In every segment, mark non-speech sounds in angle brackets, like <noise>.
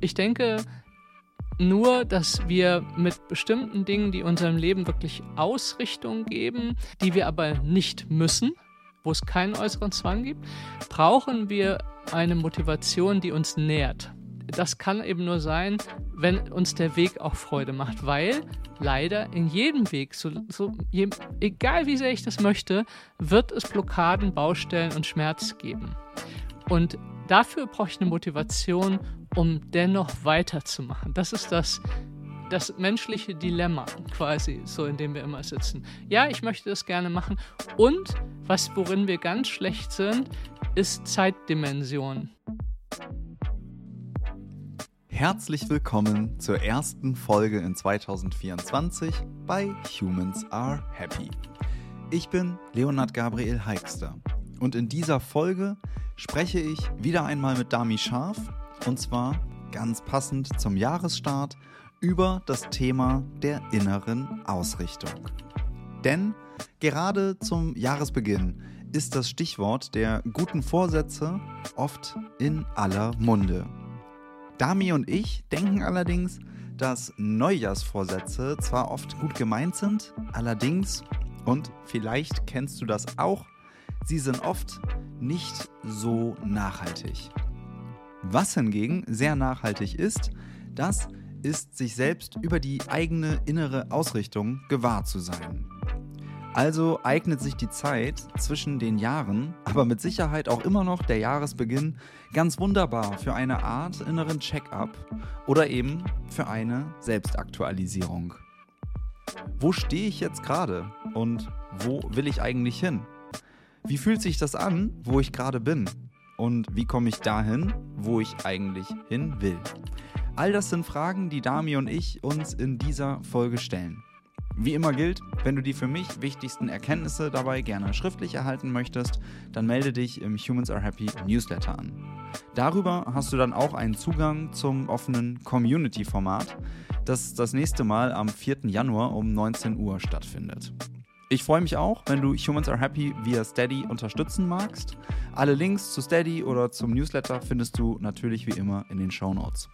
ich denke, nur, dass wir mit bestimmten Dingen, die unserem Leben wirklich Ausrichtung geben, die wir aber nicht müssen, wo es keinen äußeren Zwang gibt, brauchen wir eine Motivation, die uns nährt. Das kann eben nur sein, wenn uns der Weg auch Freude macht, weil leider in jedem Weg, so, so je, egal wie sehr ich das möchte, wird es Blockaden, Baustellen und Schmerz geben. Und dafür brauche ich eine Motivation, um dennoch weiterzumachen. Das ist das, das menschliche Dilemma quasi, so in dem wir immer sitzen. Ja, ich möchte das gerne machen. Und was, worin wir ganz schlecht sind, ist Zeitdimension. Herzlich willkommen zur ersten Folge in 2024 bei Humans Are Happy. Ich bin Leonard Gabriel Heikster und in dieser Folge spreche ich wieder einmal mit Dami Scharf und zwar ganz passend zum Jahresstart über das Thema der inneren Ausrichtung. Denn gerade zum Jahresbeginn ist das Stichwort der guten Vorsätze oft in aller Munde. Dami und ich denken allerdings, dass Neujahrsvorsätze zwar oft gut gemeint sind, allerdings, und vielleicht kennst du das auch, sie sind oft nicht so nachhaltig. Was hingegen sehr nachhaltig ist, das ist, sich selbst über die eigene innere Ausrichtung gewahr zu sein. Also eignet sich die Zeit zwischen den Jahren, aber mit Sicherheit auch immer noch der Jahresbeginn, ganz wunderbar für eine Art inneren Check-up oder eben für eine Selbstaktualisierung. Wo stehe ich jetzt gerade und wo will ich eigentlich hin? Wie fühlt sich das an, wo ich gerade bin? Und wie komme ich dahin, wo ich eigentlich hin will? All das sind Fragen, die Dami und ich uns in dieser Folge stellen. Wie immer gilt, wenn du die für mich wichtigsten Erkenntnisse dabei gerne schriftlich erhalten möchtest, dann melde dich im Humans Are Happy Newsletter an. Darüber hast du dann auch einen Zugang zum offenen Community-Format, das das nächste Mal am 4. Januar um 19 Uhr stattfindet. Ich freue mich auch, wenn du Humans Are Happy via Steady unterstützen magst. Alle Links zu Steady oder zum Newsletter findest du natürlich wie immer in den Show Notes.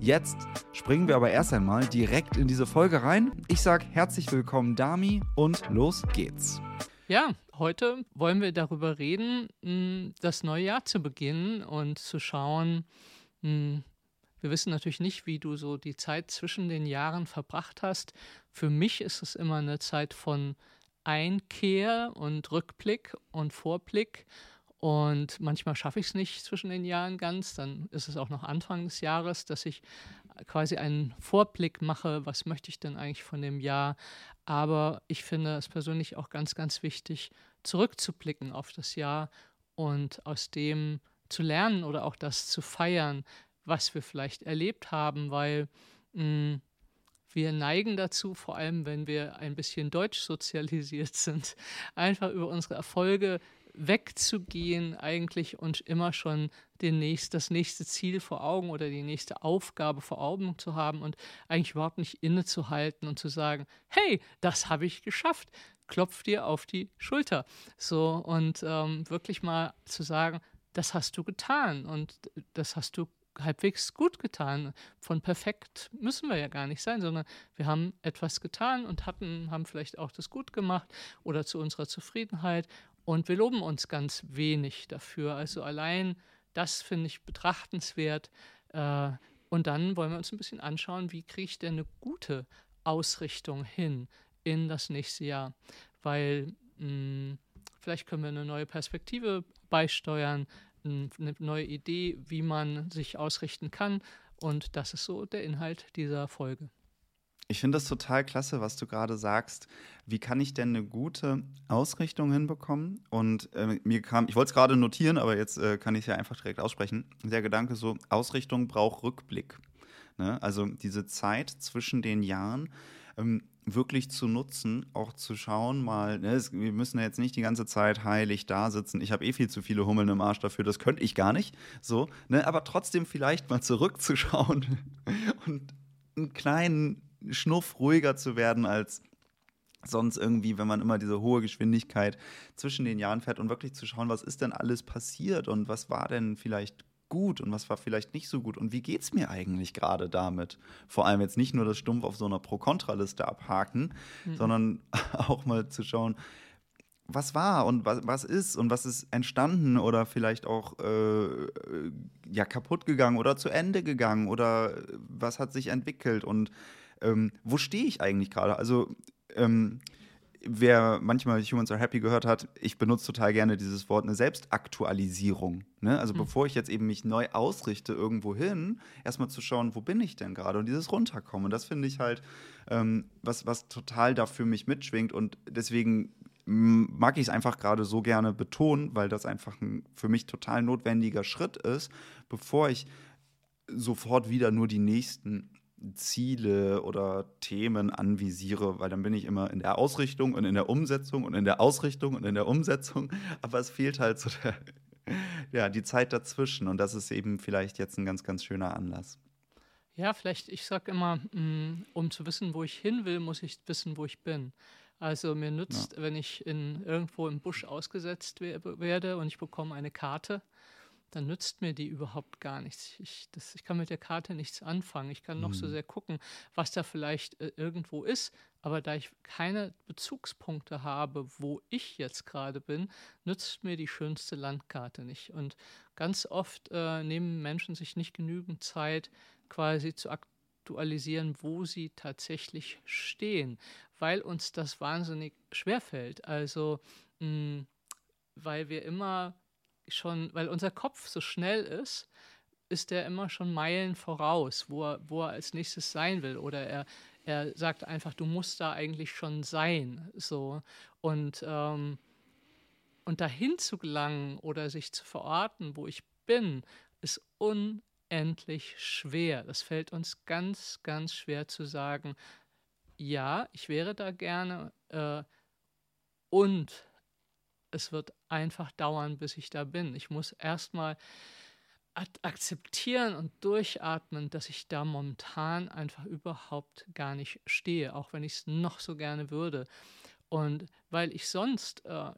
Jetzt springen wir aber erst einmal direkt in diese Folge rein. Ich sage herzlich willkommen, Dami, und los geht's. Ja, heute wollen wir darüber reden, das neue Jahr zu beginnen und zu schauen, wir wissen natürlich nicht, wie du so die Zeit zwischen den Jahren verbracht hast. Für mich ist es immer eine Zeit von Einkehr und Rückblick und Vorblick. Und manchmal schaffe ich es nicht zwischen den Jahren ganz. Dann ist es auch noch Anfang des Jahres, dass ich quasi einen Vorblick mache, was möchte ich denn eigentlich von dem Jahr. Aber ich finde es persönlich auch ganz, ganz wichtig, zurückzublicken auf das Jahr und aus dem zu lernen oder auch das zu feiern, was wir vielleicht erlebt haben, weil mh, hm, wir neigen dazu, vor allem wenn wir ein bisschen deutsch sozialisiert sind, <laughs> einfach über unsere Erfolge wegzugehen eigentlich und immer schon den nächst, das nächste Ziel vor Augen oder die nächste Aufgabe vor Augen zu haben und eigentlich überhaupt nicht innezuhalten und zu sagen, hey, das habe ich geschafft, klopf dir auf die Schulter. So und ähm, wirklich mal zu sagen, das hast du getan und das hast du halbwegs gut getan. Von perfekt müssen wir ja gar nicht sein, sondern wir haben etwas getan und hatten, haben vielleicht auch das gut gemacht oder zu unserer Zufriedenheit und wir loben uns ganz wenig dafür. Also allein das finde ich betrachtenswert. Äh, und dann wollen wir uns ein bisschen anschauen, wie kriege ich denn eine gute Ausrichtung hin in das nächste Jahr. Weil mh, hm, vielleicht können wir eine neue Perspektive beisteuern, eine neue Idee, wie man sich ausrichten kann. Und das ist so der Inhalt dieser Folge. Ich finde das total klasse, was du gerade sagst. Wie kann ich denn eine gute Ausrichtung hinbekommen? Und äh, mir kam, ich wollte es gerade notieren, aber jetzt äh, kann ich es ja einfach direkt aussprechen. Der Gedanke so, Ausrichtung braucht Rückblick. Ne? Also diese Zeit zwischen den Jahren. Ähm, wirklich zu nutzen, auch zu schauen, mal, ne, es, wir müssen ja jetzt nicht die ganze Zeit heilig da sitzen. Ich habe eh viel zu viele Hummeln im Arsch dafür, das könnte ich gar nicht. So, ne, aber trotzdem vielleicht mal zurückzuschauen <laughs> und einen kleinen Schnuff ruhiger zu werden als sonst irgendwie, wenn man immer diese hohe Geschwindigkeit zwischen den Jahren fährt und wirklich zu schauen, was ist denn alles passiert und was war denn vielleicht gut und was war vielleicht nicht so gut und wie geht es mir eigentlich gerade damit? Vor allem jetzt nicht nur das stumpf auf so einer Pro-Kontra-Liste abhaken, mhm. sondern <laughs> auch mal zu schauen, was war und was, was ist und was ist entstanden oder vielleicht auch äh, ja, kaputt gegangen oder zu Ende gegangen oder was hat sich entwickelt und ähm, wo stehe ich eigentlich gerade? Also ähm, wer manchmal Humans Are Happy gehört hat, ich benutze total gerne dieses Wort eine Selbstaktualisierung. Ne? Also mhm. bevor ich jetzt eben mich neu ausrichte irgendwo hin, erstmal zu schauen, wo bin ich denn gerade und dieses Runterkommen. Und das finde ich halt ähm, was, was total da für mich mitschwingt und deswegen mag ich es einfach gerade so gerne betonen, weil das einfach ein für mich total notwendiger Schritt ist, bevor ich sofort wieder nur die nächsten Ziele oder Themen anvisiere, weil dann bin ich immer in der Ausrichtung und in der Umsetzung und in der Ausrichtung und in der Umsetzung, <laughs> aber es fehlt halt so der, <laughs> ja, die Zeit dazwischen und das ist eben vielleicht jetzt ein ganz, ganz schöner Anlass. Ja, vielleicht, ich sage immer, mm, um zu wissen, wo ich hin will, muss ich wissen, wo ich bin. Also mir nützt, ja. wenn ich in, irgendwo im Busch ausgesetzt werde und ich bekomme eine Karte, dann nützt mir die überhaupt gar nichts. Ich, das, ich kann mit der Karte nichts anfangen. Ich kann noch mhm. so sehr gucken, was da vielleicht äh, irgendwo ist. Aber da ich keine Bezugspunkte habe, wo ich jetzt gerade bin, nützt mir die schönste Landkarte nicht. Und ganz oft äh, nehmen Menschen sich nicht genügend Zeit, quasi zu aktualisieren, wo sie tatsächlich stehen, weil uns das wahnsinnig schwerfällt. Also, mh, hm, weil wir immer schon, weil unser Kopf so schnell ist, ist er immer schon Meilen voraus, wo er, wo er als nächstes sein will. Oder er, er sagt einfach, du musst da eigentlich schon sein. So. Und, ähm, und dahin zu gelangen oder sich zu verorten, wo ich bin, ist unendlich schwer. Das fällt uns ganz, ganz schwer zu sagen, ja, ich wäre da gerne äh, und es wird einfach dauern, bis ich da bin. Ich muss erstmal akzeptieren und durchatmen, dass ich da momentan einfach überhaupt gar nicht stehe, auch wenn ich es noch so gerne würde. Und weil ich sonst äh,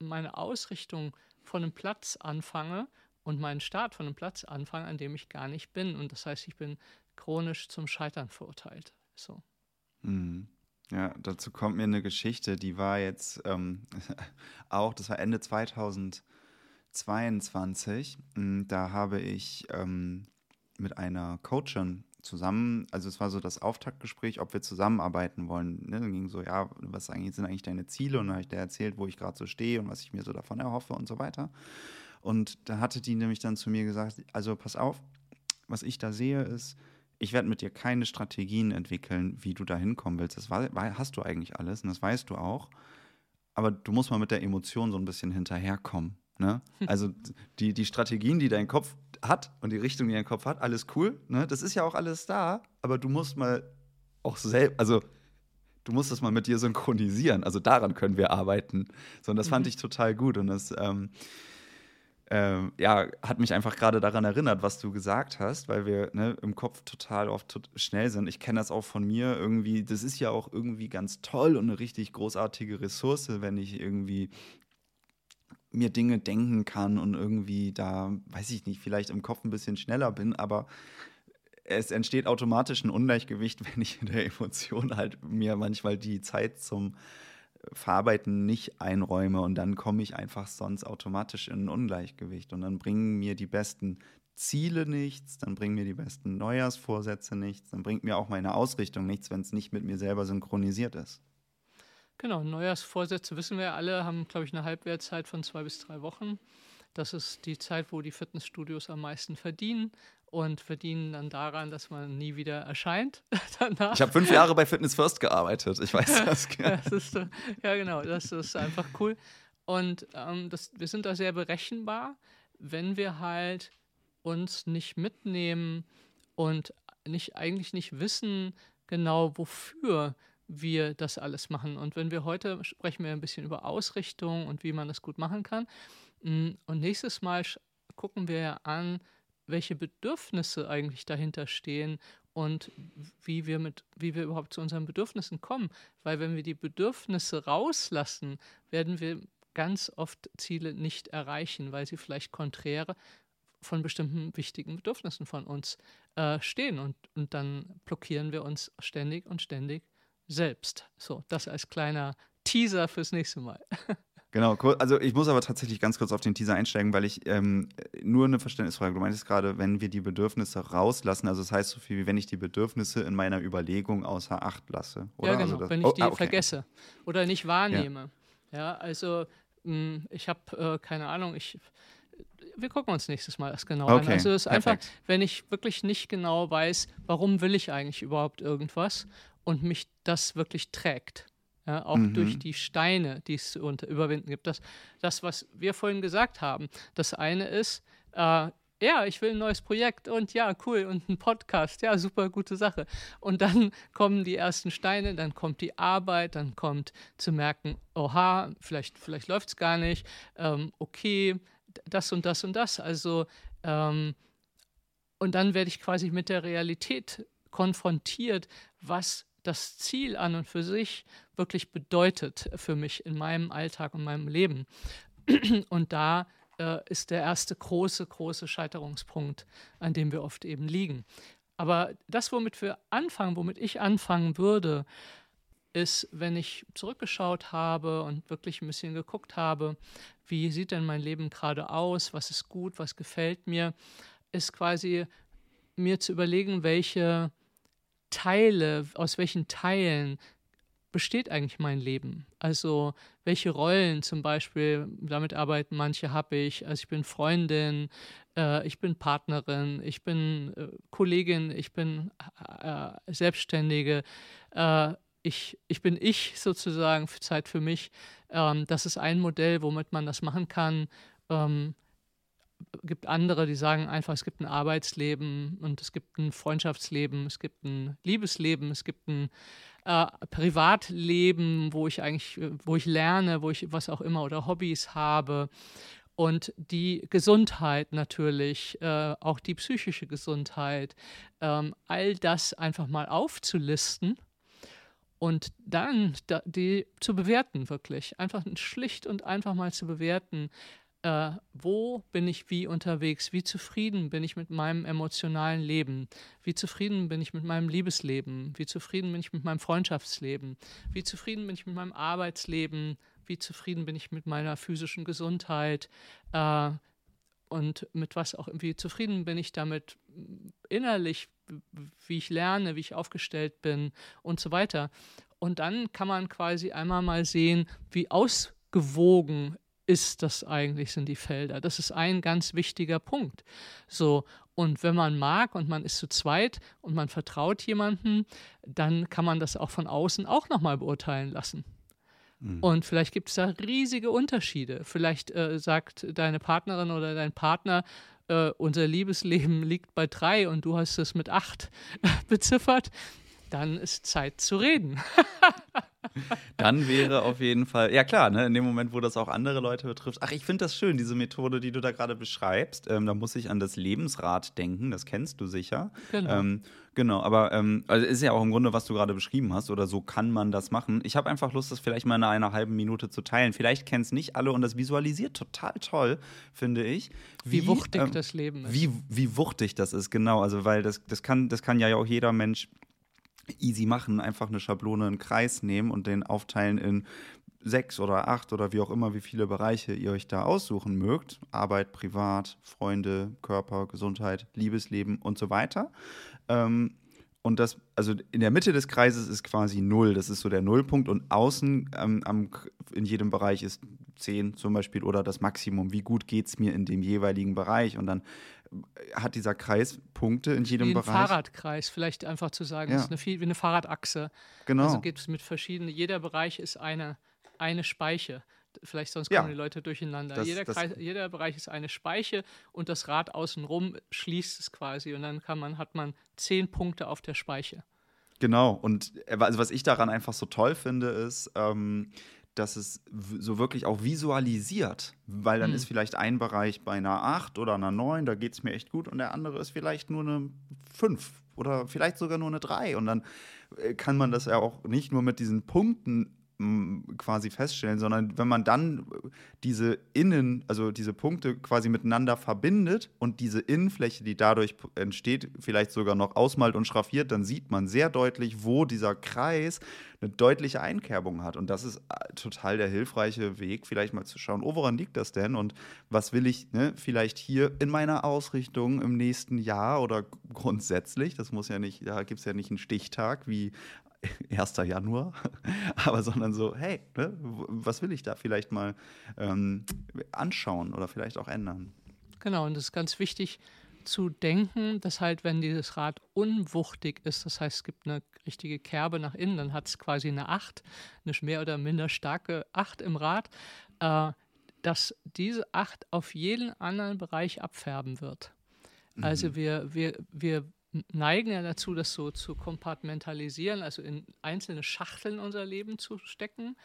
meine Ausrichtung von einem Platz anfange und meinen Start von einem Platz anfange, an dem ich gar nicht bin. Und das heißt, ich bin chronisch zum Scheitern verurteilt. So. Mhm. Ja, dazu kommt mir eine Geschichte, die war jetzt ähm, <laughs> auch, das war Ende 2022. Hm, da habe ich ähm, mit einer Coachin zusammen, also es war so das Auftaktgespräch, ob wir zusammenarbeiten wollen. Ne? Dann ging so, ja, was eigentlich, sind eigentlich deine Ziele? Und dann habe ich dir erzählt, wo ich gerade so stehe und was ich mir so davon erhoffe und so weiter. Und da hatte die nämlich dann zu mir gesagt, also pass auf, was ich da sehe ist, ich werde mit dir keine Strategien entwickeln, wie du da hinkommen willst. Das war, hast du eigentlich alles und das weißt du auch. Aber du musst mal mit der Emotion so ein bisschen hinterherkommen. Ne? <laughs> Also die, die Strategien, die dein Kopf hat und die Richtung, die dein Kopf hat, alles cool. Ne? Das ist ja auch alles da, aber du musst mal auch selbst, also du musst das mal mit dir synchronisieren. Also daran können wir arbeiten. So, und das mhm. fand ich total gut. Und das ähm, ähm, ja, hat mich einfach gerade daran erinnert, was du gesagt hast, weil wir ne, im Kopf total oft schnell sind. Ich kenne das auch von mir irgendwie. Das ist ja auch irgendwie ganz toll und eine richtig großartige Ressource, wenn ich irgendwie mir Dinge denken kann und irgendwie da, weiß ich nicht, vielleicht im Kopf ein bisschen schneller bin, aber es entsteht automatisch ein Ungleichgewicht, <laughs> wenn ich in der Emotion halt mir manchmal die Zeit zum Verarbeiten nicht einräume und dann komme ich einfach sonst automatisch in ein Ungleichgewicht und dann bringen mir die besten Ziele nichts, dann bringen mir die besten Neujahrsvorsätze nichts, dann bringt mir auch meine Ausrichtung nichts, wenn es nicht mit mir selber synchronisiert ist. Genau, Neujahrsvorsätze wissen wir alle, haben, glaube ich, eine Halbwertzeit von zwei bis drei Wochen. Das ist die Zeit, wo die Fitnessstudios am meisten verdienen und verdienen dann daran, dass man nie wieder erscheint. <laughs> danach. Ich habe fünf Jahre bei Fitness First gearbeitet. Ich weiß <laughs> das. das ist, ja, genau. Das ist einfach cool. Und ähm, das, wir sind da sehr berechenbar, wenn wir halt uns nicht mitnehmen und nicht, eigentlich nicht wissen genau, wofür wir das alles machen. Und wenn wir heute sprechen wir ein bisschen über Ausrichtung und wie man das gut machen kann. Mm, und nächstes Mal gucken wir an, welche Bedürfnisse eigentlich dahinter stehen und wie wir mit, wie wir überhaupt zu unseren Bedürfnissen kommen. Weil wenn wir die Bedürfnisse rauslassen, werden wir ganz oft Ziele nicht erreichen, weil sie vielleicht konträre von bestimmten wichtigen Bedürfnissen von uns äh, stehen. Und, und dann blockieren wir uns ständig und ständig selbst. So, das als kleiner Teaser fürs nächste Mal. <laughs> Genau, also ich muss aber tatsächlich ganz kurz auf den Teaser einsteigen, weil ich ähm, nur eine Verständnisfrage. Du meintest gerade, wenn wir die Bedürfnisse rauslassen, also das heißt so viel wie wenn ich die Bedürfnisse in meiner Überlegung außer Acht lasse. Oder? Ja, genau, also wenn ich oh, die ah, okay. vergesse oder nicht wahrnehme. Ja, ja also mh, hm, ich habe äh, keine Ahnung, ich wir gucken uns nächstes Mal das genau okay, an. Also es ist einfach, perfekt. wenn ich wirklich nicht genau weiß, warum will ich eigentlich überhaupt irgendwas und mich das wirklich trägt. Ja, auch Mhm. durch die Steine, die es zu unter überwinden gibt. Das, das, was wir vorhin gesagt haben. Das eine ist, äh, ja, ich will ein neues Projekt und ja, cool, und ein Podcast, ja, super gute Sache. Und dann <laughs> kommen die ersten Steine, dann kommt die Arbeit, dann kommt zu merken, oha, vielleicht, vielleicht läuft es gar nicht, ähm, okay, das und das und das. Also, ähm, und dann werde ich quasi mit der Realität konfrontiert, was das Ziel an und für sich wirklich bedeutet für mich in meinem Alltag und meinem Leben. <clears throat> Und da äh, ist der erste große, große Scheiterungspunkt, an dem wir oft eben liegen. Aber das, womit wir anfangen, womit ich anfangen würde, ist, wenn ich zurückgeschaut habe und wirklich ein bisschen geguckt habe, wie sieht denn mein Leben gerade aus, was ist gut, was gefällt mir, ist quasi mir zu überlegen, welche Teile, aus welchen Teilen besteht eigentlich mein Leben? Also welche Rollen zum Beispiel, damit arbeiten manche, habe ich. Also ich bin Freundin, äh, ich bin Partnerin, ich bin äh, Kollegin, ich bin äh, Selbstständige, äh, ich, ich bin ich sozusagen, Zeit für mich. Ähm, das ist ein Modell, womit man das machen kann. Ähm, gibt andere, die sagen einfach, es gibt ein Arbeitsleben und es gibt ein Freundschaftsleben, es gibt ein Liebesleben, es gibt ein äh, Privatleben, wo ich eigentlich, äh, wo ich lerne, wo ich was auch immer oder Hobbys habe. Und die Gesundheit natürlich, äh, auch die psychische Gesundheit, ähm, all das einfach mal aufzulisten und dann da, die zu bewerten, wirklich. Einfach schlicht und einfach mal zu bewerten, äh, wo bin ich wie unterwegs, wie zufrieden bin ich mit meinem emotionalen Leben, wie zufrieden bin ich mit meinem Liebesleben, wie zufrieden bin ich mit meinem Freundschaftsleben, wie zufrieden bin ich mit meinem Arbeitsleben, wie zufrieden bin ich mit meiner physischen Gesundheit? Äh, und mit was auch, wie zufrieden bin ich damit innerlich, wie ich lerne, wie ich aufgestellt bin und so weiter. Und dann kann man quasi einmal mal sehen, wie ausgewogen ist das eigentlich, sind die Felder. Das ist ein ganz wichtiger Punkt. So, und wenn man mag und man ist zu zweit und man vertraut jemandem, dann kann man das auch von außen auch nochmal beurteilen lassen. Und vielleicht gibt es da riesige Unterschiede. Vielleicht äh, sagt deine Partnerin oder dein Partner, äh, unser Liebesleben liegt bei drei und du hast es mit acht <laughs> beziffert. Dann ist Zeit zu reden. <laughs> Dann wäre auf jeden Fall, ja klar, ne, in dem Moment, wo das auch andere Leute betrifft. Ach, ich finde das schön, diese Methode, die du da gerade beschreibst. Ähm, da muss ich an das Lebensrad denken, das kennst du sicher. Genau. Ähm, genau, aber ähm, also ist ja auch im Grunde, was du gerade beschrieben hast, oder so kann man das machen. Ich habe einfach Lust, das vielleicht mal in einer halben Minute zu teilen. Vielleicht kennen es nicht alle und das visualisiert total toll, finde ich. Wie, wuchtig ähm, das Leben ist. Wie, wie wuchtig das ist, genau. Also, weil das, das, kann, das kann ja auch jeder Mensch easy machen, einfach eine Schablone, einen Kreis nehmen und den aufteilen in sechs oder acht oder wie auch immer, wie viele Bereiche ihr euch da aussuchen mögt. Arbeit, Privat, Freunde, Körper, Gesundheit, Liebesleben und so weiter. Ähm, und das, also in der Mitte des Kreises ist quasi null. Das ist so der Nullpunkt. Und außen ähm, am, in jedem Bereich ist 10 zum Beispiel oder das Maximum. Wie gut geht es mir in dem jeweiligen Bereich? Und dann hat dieser Kreis Punkte in jedem wie ein Bereich. Fahrradkreis, vielleicht einfach zu sagen, Ja. das ist eine, wie eine Fahrradachse. Genau. Also gibt es mit verschiedenen, jeder Bereich ist eine, eine Speiche. Vielleicht sonst Ja. kommen die Leute durcheinander. Das- jeder, das- Kreis, jeder Bereich ist eine Speiche und das Rad außenrum schließt es quasi und dann kann man, hat man zehn Punkte auf der Speiche. Genau, und äh, also was ich daran einfach so toll finde, ist, ähm, dass es so wirklich auch visualisiert, weil dann Mhm. ist vielleicht ein Bereich bei einer 8 oder einer 9, da geht es mir echt gut, und der andere ist vielleicht nur eine 5 oder vielleicht sogar nur eine 3. Und dann äh, kann man das ja auch nicht nur mit diesen Punkten quasi feststellen, sondern wenn man dann diese Innen, also diese Punkte quasi miteinander verbindet und diese Innenfläche, die dadurch entsteht, vielleicht sogar noch ausmalt und schraffiert, dann sieht man sehr deutlich, wo dieser Kreis eine deutliche Einkerbung hat. Und das ist äh, total der hilfreiche Weg, vielleicht mal zu schauen, oh, woran liegt das denn? Und was will ich ne, vielleicht hier in meiner Ausrichtung im nächsten Jahr oder grundsätzlich, das muss ja nicht, da gibt es ja nicht einen Stichtag wie <laughs> 1. Januar, <laughs> aber sondern so, hey, ne, was will ich da vielleicht mal ähm, anschauen oder vielleicht auch ändern? Genau, und das ist ganz wichtig zu denken, dass halt, wenn dieses Rad unwuchtig ist, das heißt, es gibt eine richtige Kerbe nach innen, dann hat es quasi eine 8, eine mehr oder minder starke 8 im Rad, äh, dass diese 8 auf jeden anderen Bereich abfärben wird. Also mhm. wir, wir, wir neigen ja dazu, das so zu kompartmentalisieren, also in einzelne Schachteln unser Leben zu stecken.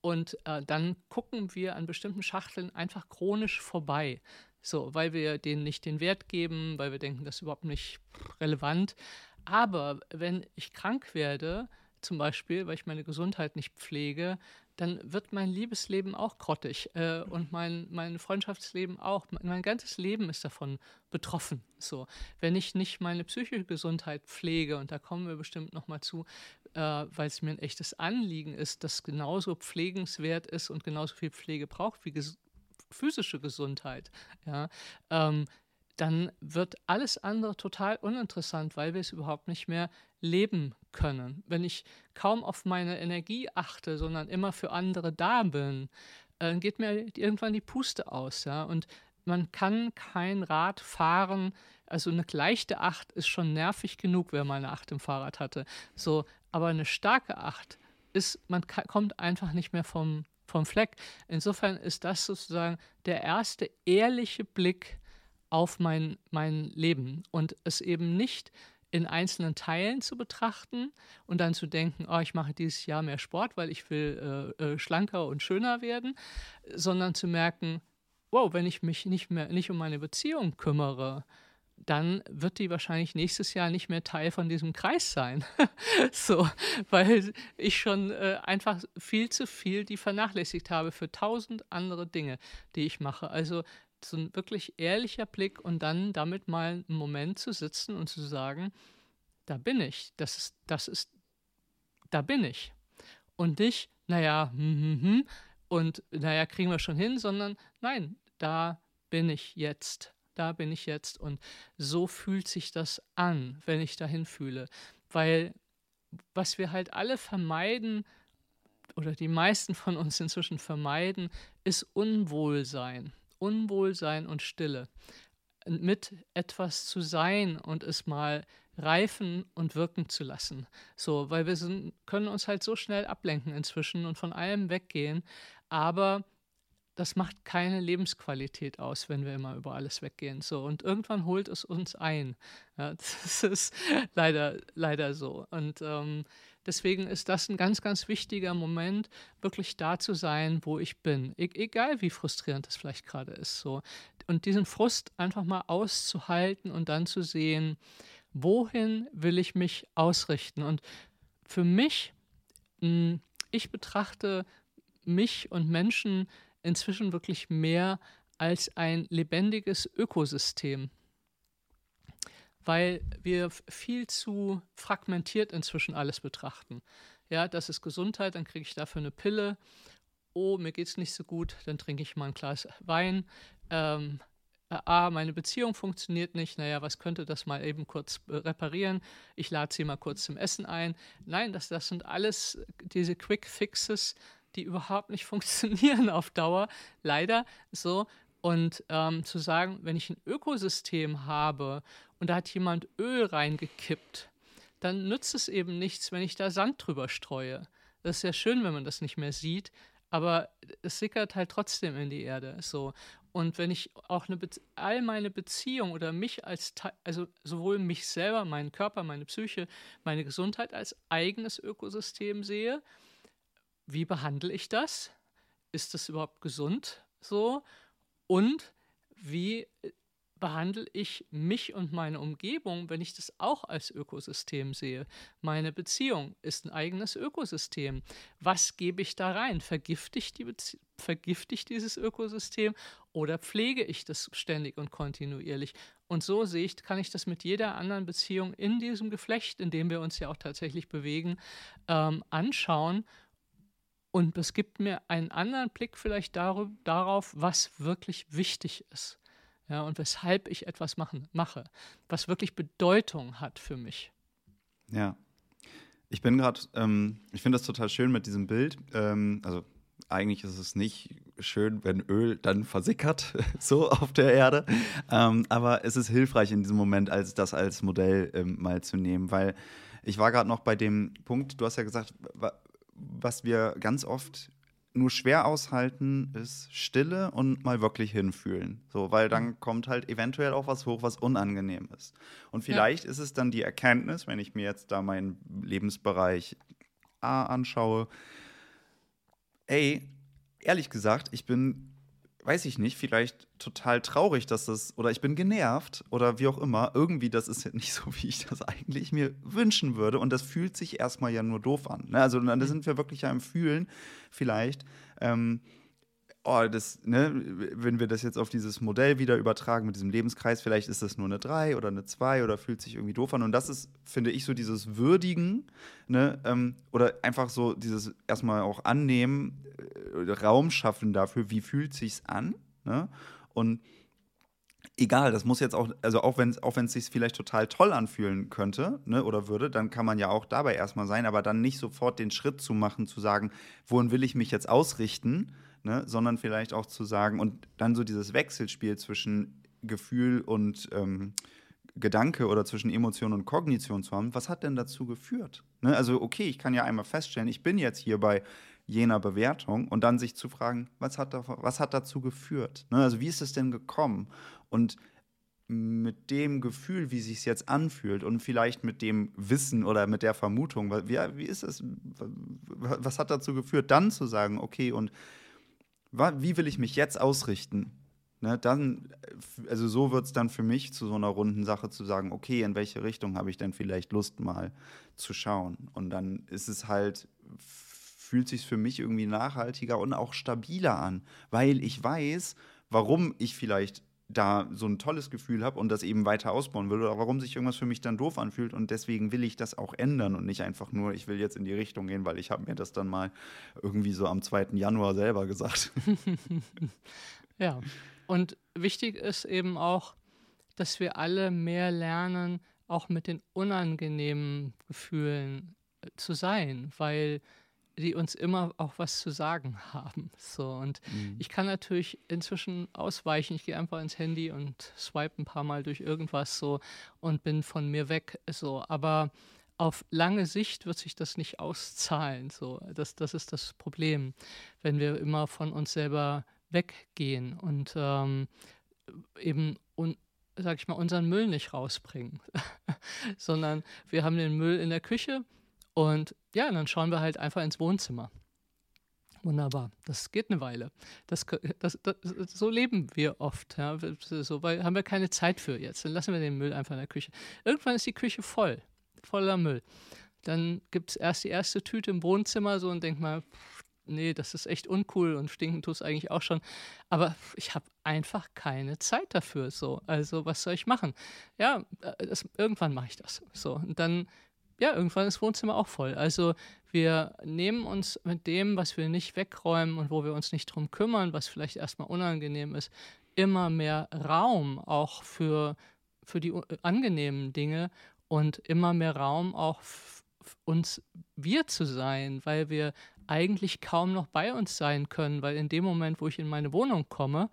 Und äh, dann gucken wir an bestimmten Schachteln einfach chronisch vorbei. So, weil wir denen nicht den Wert geben, weil wir denken, das ist überhaupt nicht relevant. Aber wenn ich krank werde, zum Beispiel, weil ich meine Gesundheit nicht pflege, dann wird mein Liebesleben auch grottig äh, und mein, mein Freundschaftsleben auch. Mein ganzes Leben ist davon betroffen. So, wenn ich nicht meine psychische Gesundheit pflege, und da kommen wir bestimmt nochmal zu, äh, weil es mir ein echtes Anliegen ist, das genauso pflegenswert ist und genauso viel Pflege braucht wie physische Gesundheit, ja, ähm, dann wird alles andere total uninteressant, weil wir es überhaupt nicht mehr leben können. Wenn ich kaum auf meine Energie achte, sondern immer für andere da bin, dann geht mir irgendwann die Puste aus. Ja? Und man kann kein Rad fahren. Also eine leichte Acht ist schon nervig genug, wer mal eine Acht im Fahrrad hatte. So, aber eine starke Acht ist, man kommt einfach nicht mehr vom, vom Fleck. Insofern ist das sozusagen der erste ehrliche Blick auf mein, mein Leben und es eben nicht in einzelnen Teilen zu betrachten und dann zu denken, oh, ich mache dieses Jahr mehr Sport, weil ich will äh, äh, schlanker und schöner werden, sondern zu merken, wow, wenn ich mich nicht mehr nicht um meine Beziehung kümmere, dann wird die wahrscheinlich nächstes Jahr nicht mehr Teil von diesem Kreis sein. <laughs> so, weil ich schon äh, einfach viel zu viel die vernachlässigt habe für tausend andere Dinge, die ich mache. Also so ein wirklich ehrlicher Blick und dann damit mal einen Moment zu sitzen und zu sagen, da bin ich, das ist, das ist, da bin ich. Und nicht, naja, hm, hm, hm, und naja, kriegen wir schon hin, sondern nein, da bin ich jetzt, da bin ich jetzt. Und so fühlt sich das an, wenn ich dahin fühle. Weil was wir halt alle vermeiden, oder die meisten von uns inzwischen vermeiden, ist Unwohlsein. Unwohlsein und Stille. Mit etwas zu sein und es mal reifen und wirken zu lassen. So, weil wir sind, können uns halt so schnell ablenken inzwischen und von allem weggehen. Aber das macht keine Lebensqualität aus, wenn wir immer über alles weggehen. So, und irgendwann holt es uns ein. Ja, <laughs> das ist leider, leider so. Und ähm, Deswegen ist das ein ganz, ganz wichtiger Moment, wirklich da zu sein, wo ich bin. E egal wie frustrierend das vielleicht gerade ist. So. Und diesen Frust einfach mal auszuhalten und dann zu sehen, wohin will ich mich ausrichten. Und für mich, hm, ich betrachte mich und Menschen inzwischen wirklich mehr als ein lebendiges Ökosystem weil wir viel zu fragmentiert inzwischen alles betrachten. Ja, das ist Gesundheit, dann kriege ich dafür eine Pille. Oh, mir geht es nicht so gut, dann trinke ich mal ein Glas Wein. Ähm, ah, meine Beziehung funktioniert nicht. Naja, was könnte das mal eben kurz äh, reparieren? Ich lade sie mal kurz zum Essen ein. Nein, das, das sind alles diese Quick Fixes, die überhaupt nicht <laughs> funktionieren auf Dauer. Leider so. Und ähm, zu sagen, wenn ich ein Ökosystem habe und da hat jemand Öl reingekippt, dann nützt es eben nichts, wenn ich da Sand drüber streue. Das ist ja schön, wenn man das nicht mehr sieht, aber es sickert halt trotzdem in die Erde. So. Und wenn ich auch eine all meine Beziehungen oder mich als, also sowohl mich selber, meinen Körper, meine Psyche, meine Gesundheit als eigenes Ökosystem sehe, wie behandle ich das? Ist das überhaupt gesund so? Und wie behandle ich mich und meine Umgebung, wenn ich das auch als Ökosystem sehe? Meine Beziehung ist ein eigenes Ökosystem. Was gebe ich da rein? Vergifte ich, die vergifte ich dieses Ökosystem oder pflege ich das ständig und kontinuierlich? Und so sehe ich, kann ich das mit jeder anderen Beziehung in diesem Geflecht, in dem wir uns ja auch tatsächlich bewegen, ähm, anschauen. Und es gibt mir einen anderen Blick vielleicht darüber, darauf, was wirklich wichtig ist ja, und weshalb ich etwas machen, mache, was wirklich Bedeutung hat für mich. Ja. Ich bin gerade, ähm, ich finde das total schön mit diesem Bild. Ähm, also eigentlich ist es nicht schön, wenn Öl dann versickert, <laughs> so auf der Erde. Ähm, aber es ist hilfreich in diesem Moment, als das als Modell ähm, mal zu nehmen, weil ich war gerade noch bei dem Punkt, du hast ja gesagt, was wir ganz oft nur schwer aushalten ist Stille und mal wirklich hinfühlen. So, weil dann mhm. kommt halt eventuell auch was hoch, was unangenehm ist. Und vielleicht ja. ist es dann die Erkenntnis, wenn ich mir jetzt da meinen Lebensbereich A anschaue, ey, ehrlich gesagt, ich bin weiß ich nicht, vielleicht total traurig, dass das, oder ich bin genervt oder wie auch immer. Irgendwie, das ist nicht <laughs> so, wie ich das eigentlich mir wünschen würde. Und das fühlt sich erstmal ja nur doof an. Ne? Also da mhm. sind wir wirklich ja im Fühlen vielleicht. Ähm, oh, das, ne, wenn wir das jetzt auf dieses Modell wieder übertragen mit diesem Lebenskreis, vielleicht ist das nur eine 3 oder eine 2 oder fühlt sich irgendwie doof an. Und das ist, finde ich, so dieses Würdigen, ne, ähm, oder einfach so dieses erstmal auch annehmen, äh, Raum schaffen dafür, wie fühlt sich's an, ne? Und egal, das muss jetzt auch, also auch wenn es auch sich vielleicht total toll anfühlen könnte, ne, oder würde, dann kann man ja auch dabei erstmal sein, aber dann nicht sofort den Schritt zu machen, zu sagen, wohin will ich mich jetzt ausrichten, ne, sondern vielleicht auch zu sagen und dann so dieses Wechselspiel zwischen Gefühl und ähm, Gedanke oder zwischen Emotion und Kognition zu haben, was hat denn dazu geführt? Ne? Also, okay, ich kann ja einmal feststellen, ich bin jetzt hier bei jener Bewertung und dann sich zu fragen, was hat, da, was hat dazu geführt? Ne? Also, wie ist es denn gekommen? Und mit dem Gefühl, wie sich jetzt anfühlt und vielleicht mit dem Wissen oder mit der Vermutung, wie, wie ist es, was hat dazu geführt, dann zu sagen, okay, und wie will ich mich jetzt ausrichten? Ne, dann, also so wird es dann für mich zu so einer runden Sache zu sagen, okay, in welche Richtung habe ich denn vielleicht Lust mal zu schauen? Und dann ist es halt, fühlt sich für mich irgendwie nachhaltiger und auch stabiler an, weil ich weiß, warum ich vielleicht da so ein tolles Gefühl habe und das eben weiter ausbauen will oder warum sich irgendwas für mich dann doof anfühlt und deswegen will ich das auch ändern und nicht einfach nur, ich will jetzt in die Richtung gehen, weil ich habe mir das dann mal irgendwie so am 2. Januar selber gesagt. <laughs> <laughs> ja, und wichtig ist eben auch, dass wir alle mehr lernen, auch mit den unangenehmen Gefühlen äh, zu sein, weil die uns immer auch was zu sagen <laughs> haben. So, und mhm. ich kann natürlich inzwischen ausweichen. Ich gehe einfach ins Handy und swipe ein paar Mal durch irgendwas so und bin von mir weg. So, aber auf lange Sicht wird sich das nicht auszahlen. So, das, das ist das Problem, wenn wir immer von uns selber weggehen und ähm, eben und sag ich mal, unseren Müll nicht rausbringen, <laughs> sondern wir haben den Müll in der Küche und ja, dann schauen wir halt einfach ins Wohnzimmer. Wunderbar, das geht eine Weile. Das, das, das, so leben wir oft. Ja. So, weil haben wir keine Zeit für jetzt. Dann lassen wir den Müll einfach in der Küche. Irgendwann ist die Küche voll, voller Müll. Dann gibt es erst die erste Tüte im Wohnzimmer so und denkt mal, nee, das ist echt uncool und stinken es eigentlich auch schon. Aber ich habe einfach keine Zeit dafür. So, also was soll ich machen? Ja, äh, das, irgendwann mache ich das. So und dann ja, irgendwann ist das Wohnzimmer auch voll. Also wir nehmen uns mit dem, was wir nicht wegräumen und wo wir uns nicht drum kümmern, was vielleicht erstmal unangenehm ist, immer mehr Raum auch für, für die angenehmen Dinge und immer mehr Raum auch uns wir zu sein, weil wir eigentlich kaum noch bei uns sein können, weil in dem Moment, wo ich in meine Wohnung komme,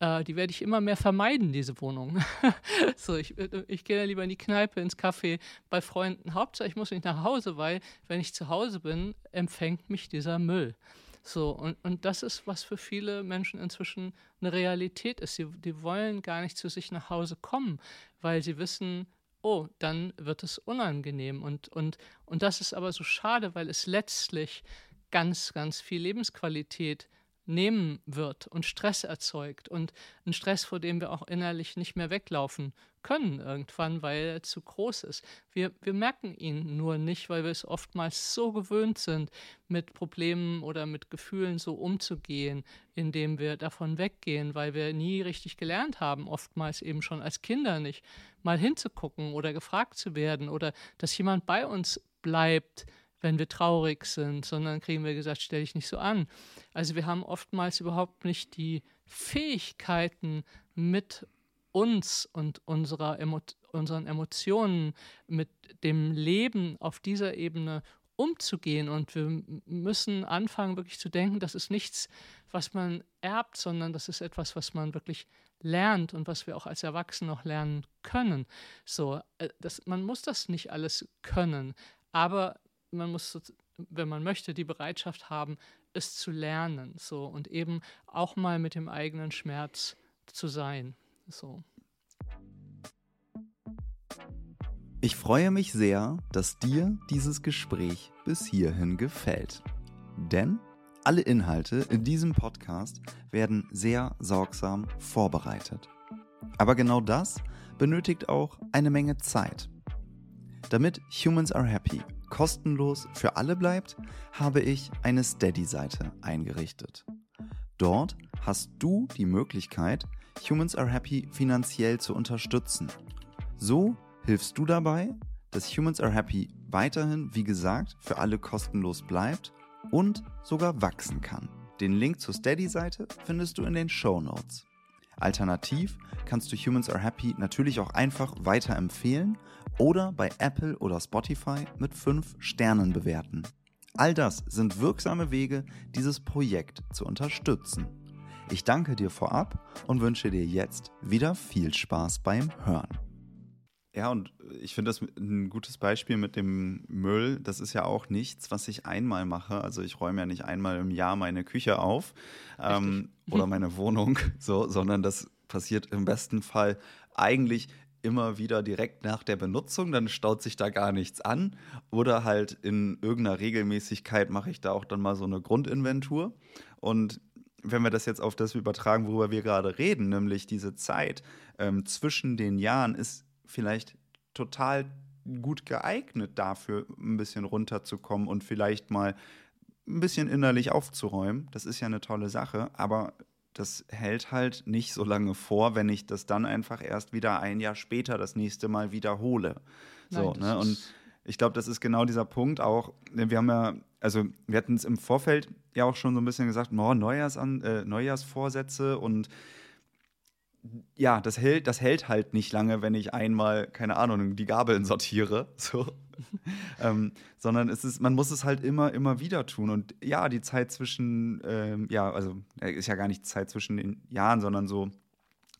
äh, die werde ich immer mehr vermeiden, diese Wohnung. <laughs> so, ich, äh, ich gehe lieber in die Kneipe, ins Café, bei Freunden. Hauptsache, ich muss nicht nach Hause, weil wenn ich zu Hause bin, empfängt mich dieser Müll. So, und, und das ist, was für viele Menschen inzwischen eine Realität ist. Sie die wollen gar nicht zu sich nach Hause kommen, weil sie wissen, oh, dann wird es unangenehm. Und, und, und das ist aber so schade, weil es letztlich ganz, ganz viel Lebensqualität nehmen wird und Stress erzeugt und ein Stress, vor dem wir auch innerlich nicht mehr weglaufen können irgendwann, weil er zu groß ist. Wir, wir merken ihn nur nicht, weil wir es oftmals so gewöhnt sind, mit Problemen oder mit Gefühlen so umzugehen, indem wir davon weggehen, weil wir nie richtig gelernt haben, oftmals eben schon als Kinder nicht, mal hinzugucken oder gefragt zu werden oder dass jemand bei uns bleibt, wenn wir traurig sind, sondern kriegen wir gesagt, stell dich nicht so an. Also wir haben oftmals überhaupt nicht die Fähigkeiten mit uns und unserer Emo unseren Emotionen, mit dem Leben auf dieser Ebene umzugehen. Und wir müssen anfangen, wirklich zu denken, das ist nichts, was man erbt, sondern das ist etwas, was man wirklich lernt und was wir auch als Erwachsene noch lernen können. So, äh, das, man muss das nicht alles können, aber man muss, wenn man möchte, die Bereitschaft haben, es zu lernen. So und eben auch mal mit dem eigenen Schmerz zu sein. So. Ich freue mich sehr, dass dir dieses Gespräch bis hierhin gefällt. Denn alle Inhalte in diesem Podcast werden sehr sorgsam vorbereitet. Aber genau das benötigt auch eine Menge Zeit. Damit Humans Are Happy kostenlos für alle bleibt, habe ich eine Steady-Seite eingerichtet. Dort hast du die Möglichkeit, Humans Are Happy finanziell zu unterstützen. So hilfst du dabei, dass Humans Are Happy weiterhin, wie gesagt, für alle kostenlos bleibt und sogar wachsen kann. Den Link zur Steady-Seite findest du in den Show Notes. Alternativ kannst du Humans Are Happy natürlich auch einfach weiterempfehlen oder bei Apple oder Spotify mit 5 Sternen bewerten. All das sind wirksame Wege, dieses Projekt zu unterstützen. Ich danke dir vorab und wünsche dir jetzt wieder viel Spaß beim Hören. Ja, und ich finde das ein gutes Beispiel mit dem Müll. Das ist ja auch nichts, was ich einmal mache. Also ich räume ja nicht einmal im Jahr meine Küche auf ähm, oder meine Wohnung, <laughs> so, sondern das passiert im besten Fall eigentlich immer wieder direkt nach der Benutzung, dann staut sich da gar nichts an. Oder halt in irgendeiner Regelmäßigkeit mache ich da auch dann mal so eine Grundinventur. Und wenn wir das jetzt auf das übertragen, worüber wir gerade reden, nämlich diese Zeit ähm, zwischen den Jahren, ist vielleicht total gut geeignet dafür, ein bisschen runterzukommen und vielleicht mal ein bisschen innerlich aufzuräumen. Das ist ja eine tolle Sache, aber das hält halt nicht so lange vor, wenn ich das dann einfach erst wieder ein Jahr später das nächste Mal wiederhole. So, Nein, ne? Und ich glaube, das ist genau dieser Punkt auch. Wir haben ja, also wir hatten es im Vorfeld ja auch schon so ein bisschen gesagt, oh, Neujahrsan äh, Neujahrsvorsätze und ja, das hält, das hält halt nicht lange, wenn ich einmal, keine Ahnung, die Gabeln sortiere. <laughs> So. <laughs> ähm, sondern es ist, man muss es halt immer, immer wieder tun. Und ja, die Zeit zwischen, ähm, ja, also ist ja gar nicht Zeit zwischen den Jahren, sondern so,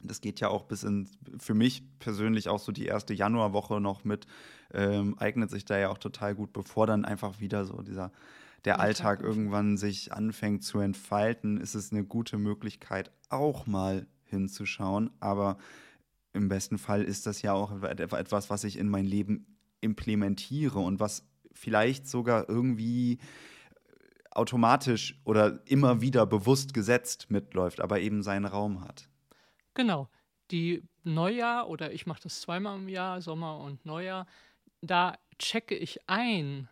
das geht ja auch bis in, für mich persönlich auch so die erste Januarwoche noch mit, ähm, eignet sich da ja auch total gut, bevor dann einfach wieder so dieser, der Alltag irgendwann sich anfängt zu entfalten, ist es eine gute Möglichkeit, auch mal hinzuschauen. Aber im besten Fall ist das ja auch etwas, was ich in mein Leben implementiere und was vielleicht sogar irgendwie automatisch oder immer wieder bewusst gesetzt mitläuft, aber eben seinen Raum hat. Genau. Die Neujahr oder ich mache das zweimal im Jahr, Sommer und Neujahr, da checke ich ein,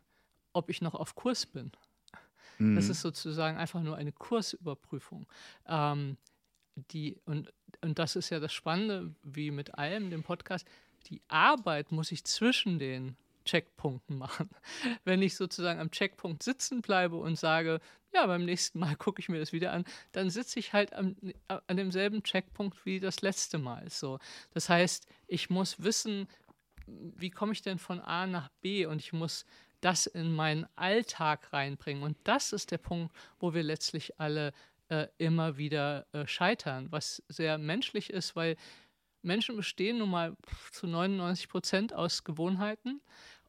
ob ich noch auf Kurs bin. Mhm. Das ist sozusagen einfach nur eine Kursüberprüfung. Ähm, die, und, und das ist ja das Spannende, wie mit allem, dem Podcast, die Arbeit muss ich zwischen den Checkpunkten machen. <laughs> Wenn ich sozusagen am Checkpunkt sitzen bleibe und sage, ja, beim nächsten Mal <laughs> gucke ich mir das wieder an, dann sitze ich halt am, an demselben Checkpunkt wie das letzte Mal. So. Das heißt, ich muss wissen, wie komme ich denn von A nach B und ich muss das in meinen Alltag reinbringen. Und das ist der Punkt, wo wir letztlich alle äh, immer wieder äh, scheitern, was sehr menschlich ist, weil Menschen bestehen nun mal zu 99 Prozent aus Gewohnheiten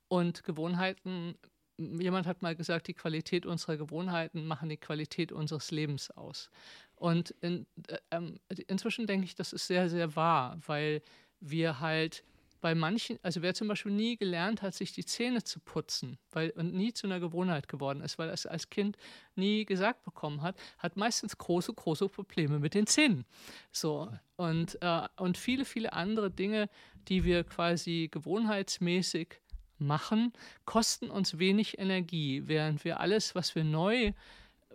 und Gewohnheiten, jemand hat mal gesagt, die Qualität unserer Gewohnheiten machen die Qualität unseres Lebens aus. Und in, äh, ähm, inzwischen denke ich, das ist sehr, sehr wahr, weil wir halt bei manchen, also wer zum Beispiel nie gelernt hat, sich die Zähne zu putzen weil, und nie zu einer Gewohnheit geworden ist, weil er es als Kind nie gesagt bekommen hat, hat meistens große, große Probleme mit den Zähnen. So, und, äh, und viele, viele andere Dinge, die wir quasi gewohnheitsmäßig machen, kosten uns wenig Energie, während wir alles, was wir neu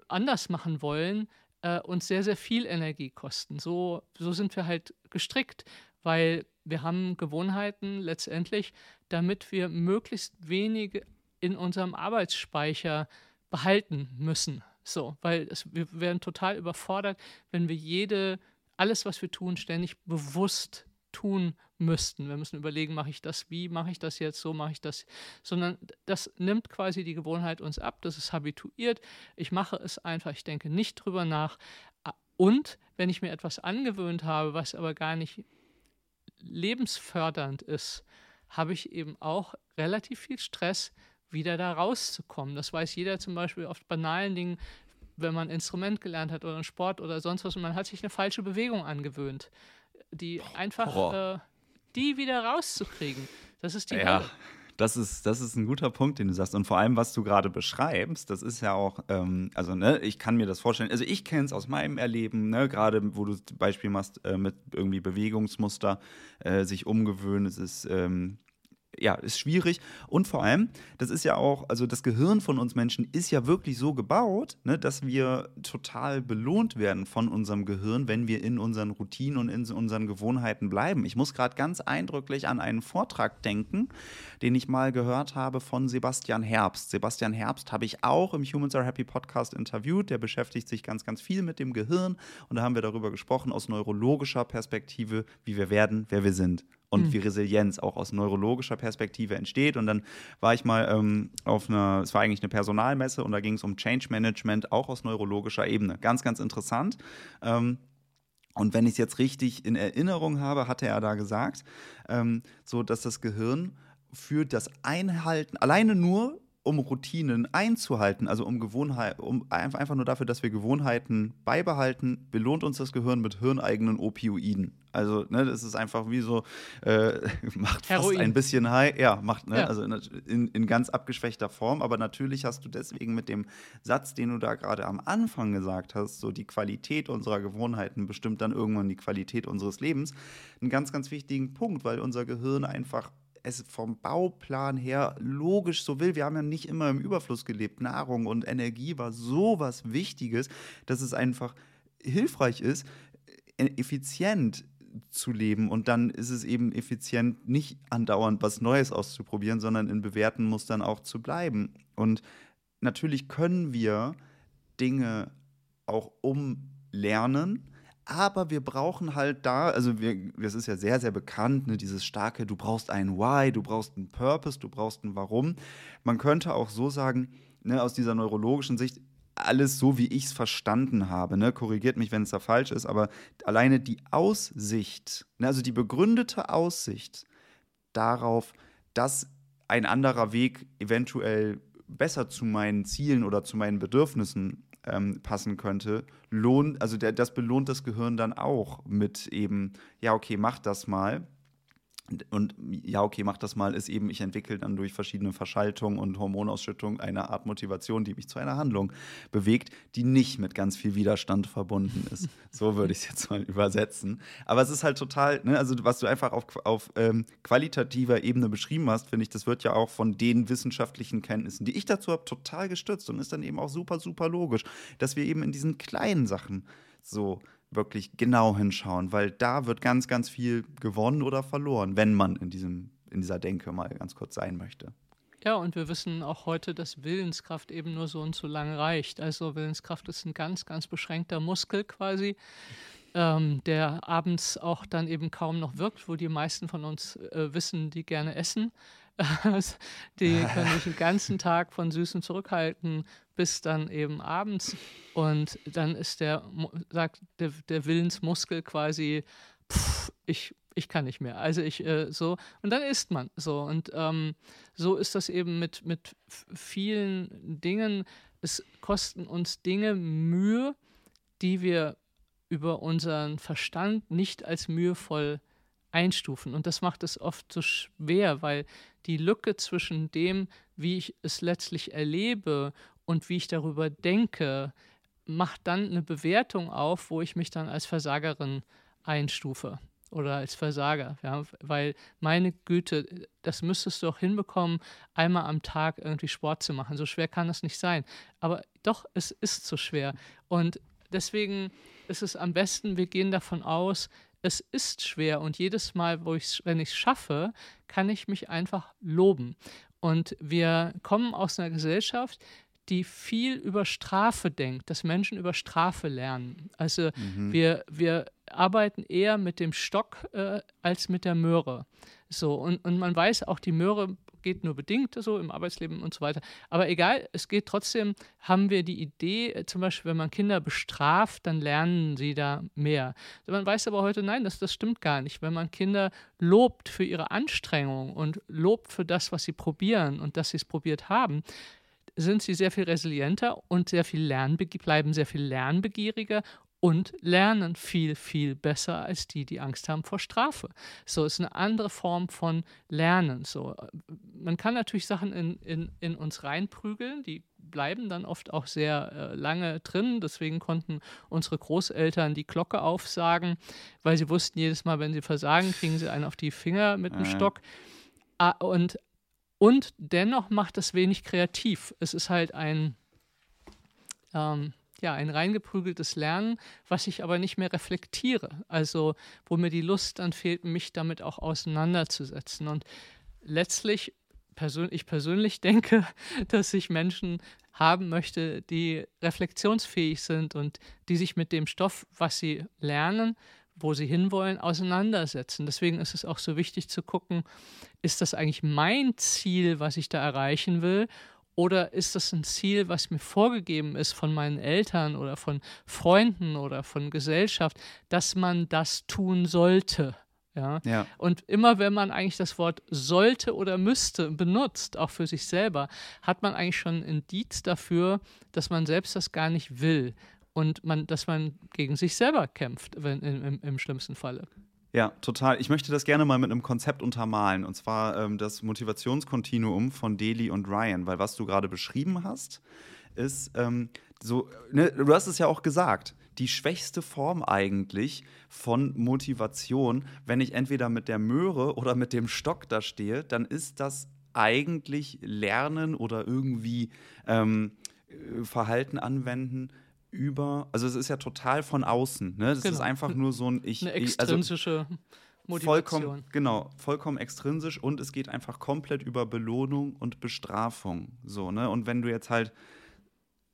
anders machen wollen, äh, uns sehr, sehr viel Energie kosten. So, so sind wir halt gestrickt, weil wir haben Gewohnheiten letztendlich, damit wir möglichst wenige in unserem Arbeitsspeicher behalten müssen. So, weil es, wir werden total überfordert, wenn wir jede, alles, was wir tun, ständig bewusst tun müssten. Wir müssen überlegen, mache ich das, wie mache ich das jetzt, so mache ich das, sondern das nimmt quasi die Gewohnheit uns ab, das ist habituiert. Ich mache es einfach, ich denke nicht drüber nach. Und wenn ich mir etwas angewöhnt habe, was aber gar nicht lebensfördernd ist, habe ich eben auch relativ viel Stress, wieder da rauszukommen. Das weiß jeder zum Beispiel auf banalen Dingen, wenn man ein Instrument gelernt hat oder einen Sport oder sonst was und man hat sich eine falsche Bewegung angewöhnt die einfach, äh, die wieder rauszukriegen. Das ist die ja. Hölle. Das ist, das ist ein guter Punkt, den du sagst. Und vor allem, was du gerade beschreibst, das ist ja auch, ähm, also ne, ich kann mir das vorstellen, also ich kenne es aus meinem Erleben, ne, gerade wo du das Beispiel machst, äh, mit irgendwie Bewegungsmuster äh, sich umgewöhnen, es ist ähm, ja, ist schwierig. Und vor allem, das ist ja auch, also das Gehirn von uns Menschen ist ja wirklich so gebaut, ne, dass wir total belohnt werden von unserem Gehirn, wenn wir in unseren Routinen und in unseren Gewohnheiten bleiben. Ich muss gerade ganz eindrücklich an einen Vortrag denken, den ich mal gehört habe von Sebastian Herbst. Sebastian Herbst habe ich auch im Humans Are Happy Podcast interviewt. Der beschäftigt sich ganz, ganz viel mit dem Gehirn und da haben wir darüber gesprochen aus neurologischer Perspektive, wie wir werden, wer wir sind und mhm. wie Resilienz auch aus neurologischer Perspektive entsteht. Und dann war ich mal ähm, auf einer, es war eigentlich eine Personalmesse und da ging es um Change Management auch aus neurologischer Ebene. Ganz, ganz interessant. Ähm, und wenn ich es jetzt richtig in Erinnerung habe, hatte er da gesagt, ähm, so dass das Gehirn für das Einhalten, alleine nur um Routinen einzuhalten, also um Gewohnheiten, um einfach nur dafür, dass wir Gewohnheiten beibehalten, belohnt uns das Gehirn mit hirneigenen Opioiden. Also, ne, das ist einfach wie so, äh, <laughs> macht Heroin. fast ein bisschen high, ja, macht, ne, ja. also in, in ganz abgeschwächter Form, aber natürlich hast du deswegen mit dem Satz, den du da gerade am Anfang gesagt hast, so die Qualität unserer Gewohnheiten bestimmt dann irgendwann die Qualität unseres Lebens, einen ganz, ganz wichtigen Punkt, weil unser Gehirn einfach es vom Bauplan her logisch so will. Wir haben ja nicht immer im Überfluss gelebt. Nahrung und Energie war so was Wichtiges, dass es einfach hilfreich ist, äh, effizient zu leben. Und dann ist es eben effizient, nicht andauernd was Neues auszuprobieren, sondern in bewährten Mustern auch zu bleiben. Und natürlich können wir Dinge auch umlernen aber wir brauchen halt da, also wir, das ist ja sehr, sehr bekannt, ne, dieses starke, du brauchst ein Why, du brauchst einen Purpose, du brauchst ein Warum. Man könnte auch so sagen, ne, aus dieser neurologischen Sicht, alles so, wie ich es verstanden habe. Ne? Korrigiert mich, wenn es da falsch ist, aber alleine die Aussicht, ne, also die begründete Aussicht darauf, dass ein anderer Weg eventuell besser zu meinen Zielen oder zu meinen Bedürfnissen ähm, passen könnte, lohnt, also der, das belohnt das Gehirn dann auch mit eben, ja, okay, mach das mal. Und ja, okay, mach das mal, ist eben, ich entwickle dann durch verschiedene Verschaltungen und Hormonausschüttung eine Art Motivation, die mich zu einer Handlung bewegt, die nicht mit ganz viel Widerstand verbunden ist. <laughs> so würde ich es jetzt mal übersetzen. Aber es ist halt total, ne, also was du einfach auf, auf ähm, qualitativer Ebene beschrieben hast, finde ich, das wird ja auch von den wissenschaftlichen Kenntnissen, die ich dazu habe, total gestützt und ist dann eben auch super, super logisch, dass wir eben in diesen kleinen Sachen so wirklich genau hinschauen, weil da wird ganz, ganz viel gewonnen oder verloren, wenn man in, diesem, in dieser Denke mal ganz kurz sein möchte. Ja, und wir wissen auch heute, dass Willenskraft eben nur so und so lange reicht. Also Willenskraft ist ein ganz, ganz beschränkter Muskel quasi, ähm, der abends auch dann eben kaum noch wirkt, wo die meisten von uns äh, wissen, die gerne essen. <laughs> die können sich den ganzen Tag von Süßen zurückhalten, bis dann eben abends. Und dann ist der, sagt der, der Willensmuskel quasi, pff, ich, ich kann nicht mehr. Also ich äh, so, und dann isst man so. Und ähm, so ist das eben mit, mit vielen Dingen. Es kosten uns Dinge Mühe, die wir über unseren Verstand nicht als mühevoll einstufen. Und das macht es oft so schwer, weil die Lücke zwischen dem, wie ich es letztlich erlebe und wie ich darüber denke, macht dann eine Bewertung auf, wo ich mich dann als Versagerin einstufe oder als Versager. Ja? Weil meine Güte, das müsstest du auch hinbekommen, einmal am Tag irgendwie Sport zu machen. So schwer kann das nicht sein. Aber doch, es ist so schwer. Und deswegen ist es am besten, wir gehen davon aus, es ist schwer und jedes Mal, wo ich's, wenn ich es schaffe, kann ich mich einfach loben. Und wir kommen aus einer Gesellschaft, die viel über Strafe denkt, dass Menschen über Strafe lernen. Also mhm. wir, wir arbeiten eher mit dem Stock äh, als mit der Möhre. So, und, und man weiß auch, die Möhre geht nur bedingt so im Arbeitsleben und so weiter. Aber egal, es geht trotzdem, haben wir die Idee, äh, zum Beispiel, wenn man Kinder bestraft, dann lernen sie da mehr. Man weiß aber heute, nein, das, das stimmt gar nicht. Wenn man Kinder lobt für ihre Anstrengung und lobt für das, was sie probieren und dass sie es probiert haben, sind sie sehr viel resilienter und sehr viel bleiben sehr viel lernbegieriger und lernen viel, viel besser als die, die Angst haben vor Strafe. So ist eine andere Form von Lernen. So, man kann natürlich Sachen in, in, in uns reinprügeln, die bleiben dann oft auch sehr äh, lange drin. Deswegen konnten unsere Großeltern die Glocke aufsagen, weil sie wussten, jedes Mal, wenn sie versagen, kriegen sie einen auf die Finger mit dem. Stock. Ah, und und dennoch macht es wenig kreativ. Es ist halt ein, ähm, ja, ein reingeprügeltes Lernen, was ich aber nicht mehr reflektiere. Also, wo mir die Lust dann fehlt, mich damit auch auseinanderzusetzen. Und letztlich, persön ich persönlich <laughs> denke, dass ich Menschen haben möchte, die reflexionsfähig sind und die sich mit dem Stoff, was sie lernen, wo sie hinwollen, auseinandersetzen. Deswegen ist es auch so wichtig zu gucken, ist das eigentlich mein Ziel, was ich da erreichen will? Oder ist das ein Ziel, was mir vorgegeben ist von meinen Eltern oder von Freunden oder von Gesellschaft, dass man das tun sollte? Ja? ja. Und immer wenn man eigentlich das Wort sollte oder müsste benutzt, auch für sich selber, hat man eigentlich schon ein Indiz dafür, dass man selbst das gar nicht will und man, dass man gegen sich selber kämpft, wenn, im, im schlimmsten Falle. Ja, total. Ich möchte das gerne mal mit einem Konzept untermalen, und zwar ähm, das Motivationskontinuum von Deli und Ryan, weil was du gerade beschrieben hast, ist ähm, so, ne, du hast es ja auch gesagt, die schwächste Form eigentlich von Motivation, wenn ich entweder mit der Möhre oder mit dem Stock da stehe, dann ist das eigentlich Lernen oder irgendwie ähm, äh, Verhalten anwenden, über, also es ist ja total von außen, ne? Das genau. ist einfach nur so ein ich. Eine extrinsische also, Motivation. Vollkommen, genau, vollkommen extrinsisch und es geht einfach komplett über Belohnung und Bestrafung. So, ne? Und wenn du jetzt halt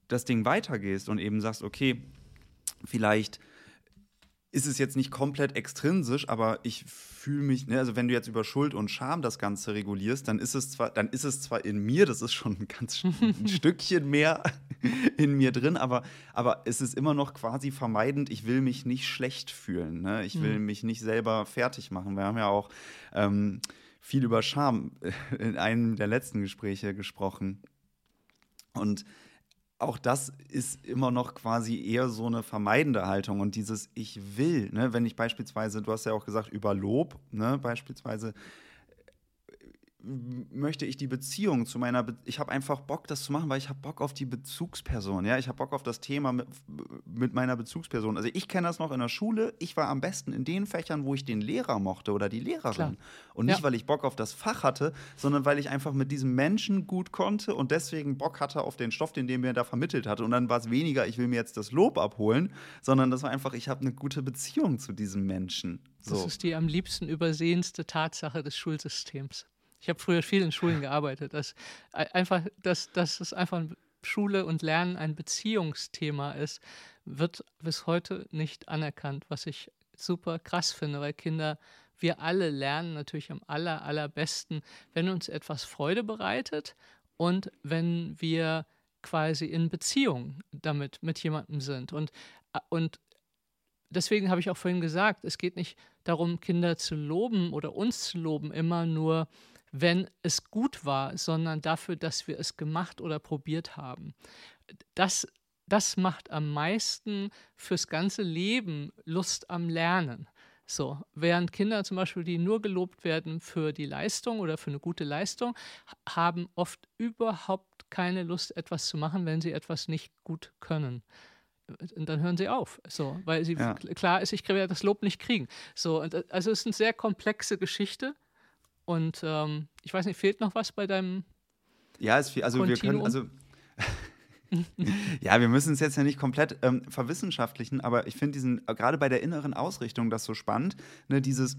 das Ding weitergehst und eben sagst, okay, vielleicht ist es jetzt nicht komplett extrinsisch, aber ich fühle mich, ne, also wenn du jetzt über Schuld und Scham das Ganze regulierst, dann ist es zwar, dann ist es zwar in mir, das ist schon ein ganz <laughs> ein Stückchen mehr <laughs> in mir drin, aber, aber es ist immer noch quasi vermeidend, ich will mich nicht schlecht fühlen, ne? ich will mhm. mich nicht selber fertig machen. Wir haben ja auch ähm, viel über Scham <laughs> in einem der letzten Gespräche gesprochen. Und auch das ist immer noch quasi eher so eine vermeidende Haltung und dieses Ich will, ne, wenn ich beispielsweise, du hast ja auch gesagt, über Lob, ne, beispielsweise, möchte ich die Beziehung zu meiner, Be ich habe einfach Bock, das zu machen, weil ich habe Bock auf die Bezugsperson, ja, ich habe Bock auf das Thema mit, mit meiner Bezugsperson. Also ich kenne das noch in der Schule, ich war am besten in den Fächern, wo ich den Lehrer mochte oder die Lehrerin. Klar. Und nicht, ja. weil ich Bock auf das Fach hatte, sondern weil ich einfach mit diesem Menschen gut konnte und deswegen Bock hatte auf den Stoff, den der mir da vermittelt hatte. Und dann war es weniger, ich will mir jetzt das Lob abholen, sondern das war einfach, ich habe eine gute Beziehung zu diesem Menschen. So. Das ist die am liebsten übersehenste Tatsache des Schulsystems. Ich habe früher viel in Schulen gearbeitet. Das, einfach, dass, dass es einfach Schule und Lernen ein Beziehungsthema ist, wird bis heute nicht anerkannt, was ich super krass finde, weil Kinder, wir alle lernen natürlich am aller, allerbesten, wenn uns etwas Freude bereitet und wenn wir quasi in Beziehung damit mit jemandem sind. Und, und deswegen habe ich auch vorhin gesagt, es geht nicht darum, Kinder zu loben oder uns zu loben, immer nur wenn es gut war, sondern dafür, dass wir es gemacht oder probiert haben. Das, das macht am meisten fürs ganze Leben Lust am Lernen. So, während Kinder zum Beispiel, die nur gelobt werden für die Leistung oder für eine gute Leistung, haben oft überhaupt keine Lust, etwas zu machen, wenn sie etwas nicht gut können. Und dann hören sie auf, so, weil sie ja. klar ist, ich werde das Lob nicht kriegen. So, und, also es ist eine sehr komplexe Geschichte. Und ähm, ich weiß nicht, fehlt noch was bei deinem? Ja, es viel, also Continuum? wir können, also <laughs> ja, wir müssen es jetzt ja nicht komplett ähm, verwissenschaftlichen, aber ich finde diesen, äh, gerade bei der inneren Ausrichtung, das so spannend, ne, dieses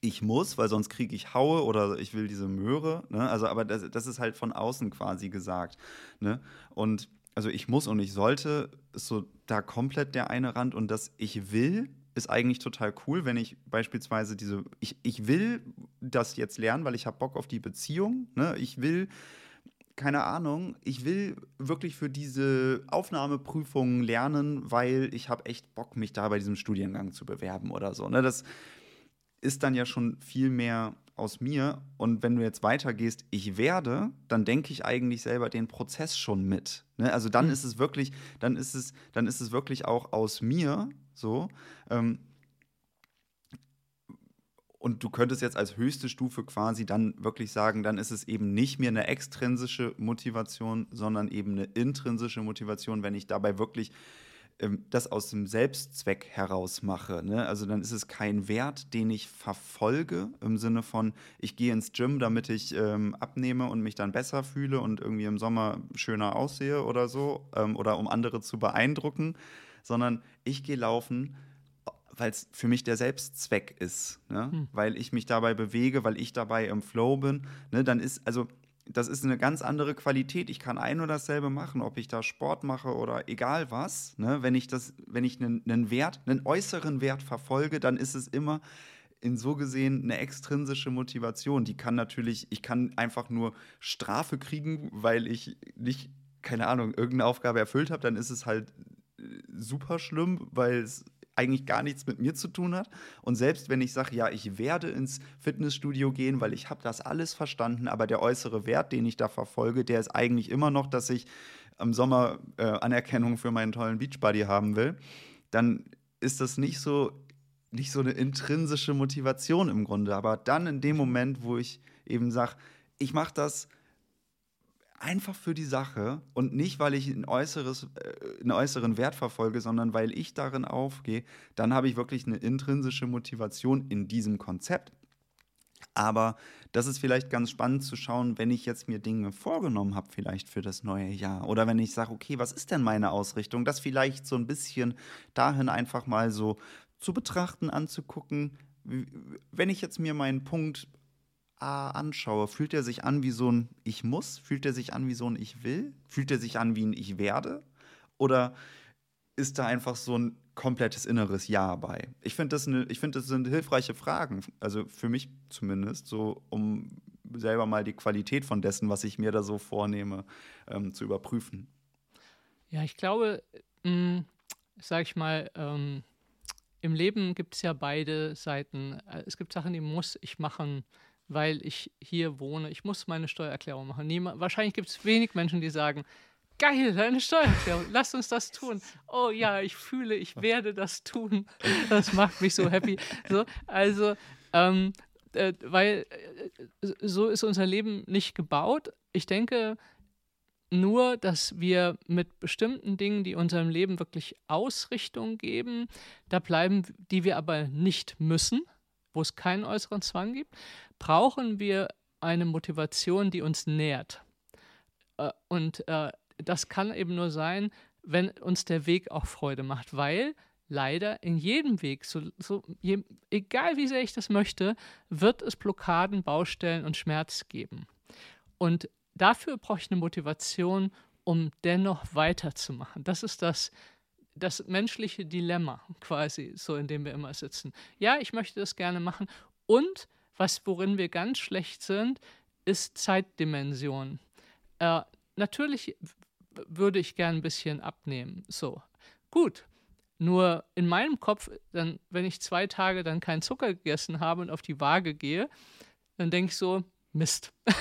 ich muss, weil sonst kriege ich Haue oder ich will diese Möhre, ne? Also, aber das, das ist halt von außen quasi gesagt. Ne? Und also ich muss und ich sollte, ist so da komplett der eine Rand und das ich will ist eigentlich total cool, wenn ich beispielsweise diese, ich, ich will das jetzt lernen, weil ich habe Bock auf die Beziehung, ne? Ich will keine Ahnung, ich will wirklich für diese Aufnahmeprüfungen lernen, weil ich habe echt Bock, mich da bei diesem Studiengang zu bewerben oder so. Ne? Das ist dann ja schon viel mehr aus mir. Und wenn du jetzt weitergehst, ich werde, dann denke ich eigentlich selber den Prozess schon mit. Ne? Also dann mhm. ist es wirklich, dann ist es, dann ist es wirklich auch aus mir so. Ähm, und du könntest jetzt als höchste Stufe quasi dann wirklich sagen, dann ist es eben nicht mehr eine extrinsische Motivation, sondern eben eine intrinsische Motivation, wenn ich dabei wirklich ähm, das aus dem Selbstzweck heraus mache. Ne? Also dann ist es kein Wert, den ich verfolge im Sinne von, ich gehe ins Gym, damit ich ähm, abnehme und mich dann besser fühle und irgendwie im Sommer schöner aussehe oder so, ähm, oder um andere zu beeindrucken, sondern ich gehe laufen, weil es für mich der Selbstzweck ist, ne? Hm. weil ich mich dabei bewege, weil ich dabei im Flow bin, ne? dann ist, also das ist eine ganz andere Qualität. Ich kann ein oder dasselbe machen, ob ich da Sport mache oder egal was. Ne? Wenn ich das, wenn ich einen, einen Wert, einen äußeren Wert verfolge, dann ist es immer in so gesehen eine extrinsische Motivation. Die kann natürlich, ich kann einfach nur Strafe kriegen, weil ich nicht, keine Ahnung, irgendeine Aufgabe erfüllt habe, dann ist es halt super schlimm, weil es eigentlich gar nichts mit mir zu tun hat. Und selbst wenn ich sage, ja, ich werde ins Fitnessstudio gehen, weil ich habe das alles verstanden, aber der äußere Wert, den ich da verfolge, der ist eigentlich immer noch, dass ich im Sommer äh, Anerkennung für meinen tollen Beachbody haben will, dann ist das nicht so, nicht so eine intrinsische Motivation im Grunde. Aber dann in dem Moment, wo ich eben sage, ich mache das einfach für die Sache und nicht, weil ich ein äußeres, äh, einen äußeren Wert verfolge, sondern weil ich darin aufgehe, dann habe ich wirklich eine intrinsische Motivation in diesem Konzept. Aber das ist vielleicht ganz spannend zu schauen, wenn ich jetzt mir Dinge vorgenommen habe, vielleicht für das neue Jahr. Oder wenn ich sage, okay, was ist denn meine Ausrichtung? Das vielleicht so ein bisschen dahin einfach mal so zu betrachten, anzugucken. Wenn ich jetzt mir meinen Punkt A anschaue, fühlt er sich an wie so ein Ich muss? Fühlt er sich an wie so ein Ich will? Fühlt er sich an wie ein Ich werde? Oder ist da einfach so ein komplettes inneres Ja bei? Ich finde, das, ne, find, das sind hilfreiche Fragen, also für mich zumindest, so um selber mal die Qualität von dessen, was ich mir da so vornehme, ähm, zu überprüfen. Ja, ich glaube, mh, hm, sag ich mal, ähm, im Leben gibt es ja beide Seiten. Äh, es gibt Sachen, die muss ich machen weil ich hier wohne. Ich muss meine Steuererklärung machen. Niemand, wahrscheinlich gibt es wenig Menschen, die sagen, geil, deine Steuererklärung, lass uns das tun. Oh ja, ich fühle, ich werde das tun. Das macht mich so happy. So, also, ähm, äh, weil äh, so ist unser Leben nicht gebaut. Ich denke nur, dass wir mit bestimmten Dingen, die unserem Leben wirklich Ausrichtung geben, da bleiben, die wir aber nicht müssen, wo es keinen äußeren Zwang gibt, brauchen wir eine Motivation, die uns nährt. Äh, und äh, das kann eben nur sein, wenn uns der Weg auch Freude macht, weil leider in jedem Weg, so, so je, egal wie sehr ich das möchte, wird es Blockaden, Baustellen und Schmerz geben. Und dafür brauche ich eine Motivation, um dennoch weiterzumachen. Das ist das, das menschliche Dilemma quasi, so in dem wir immer sitzen. Ja, ich möchte das gerne machen und was worin wir ganz schlecht sind, ist Zeitdimension. Äh, natürlich würde ich gern ein bisschen abnehmen. So, gut. Nur in meinem Kopf, dann, wenn ich zwei Tage dann keinen Zucker gegessen habe und auf die Waage gehe, dann denke ich so, Mist. <laughs>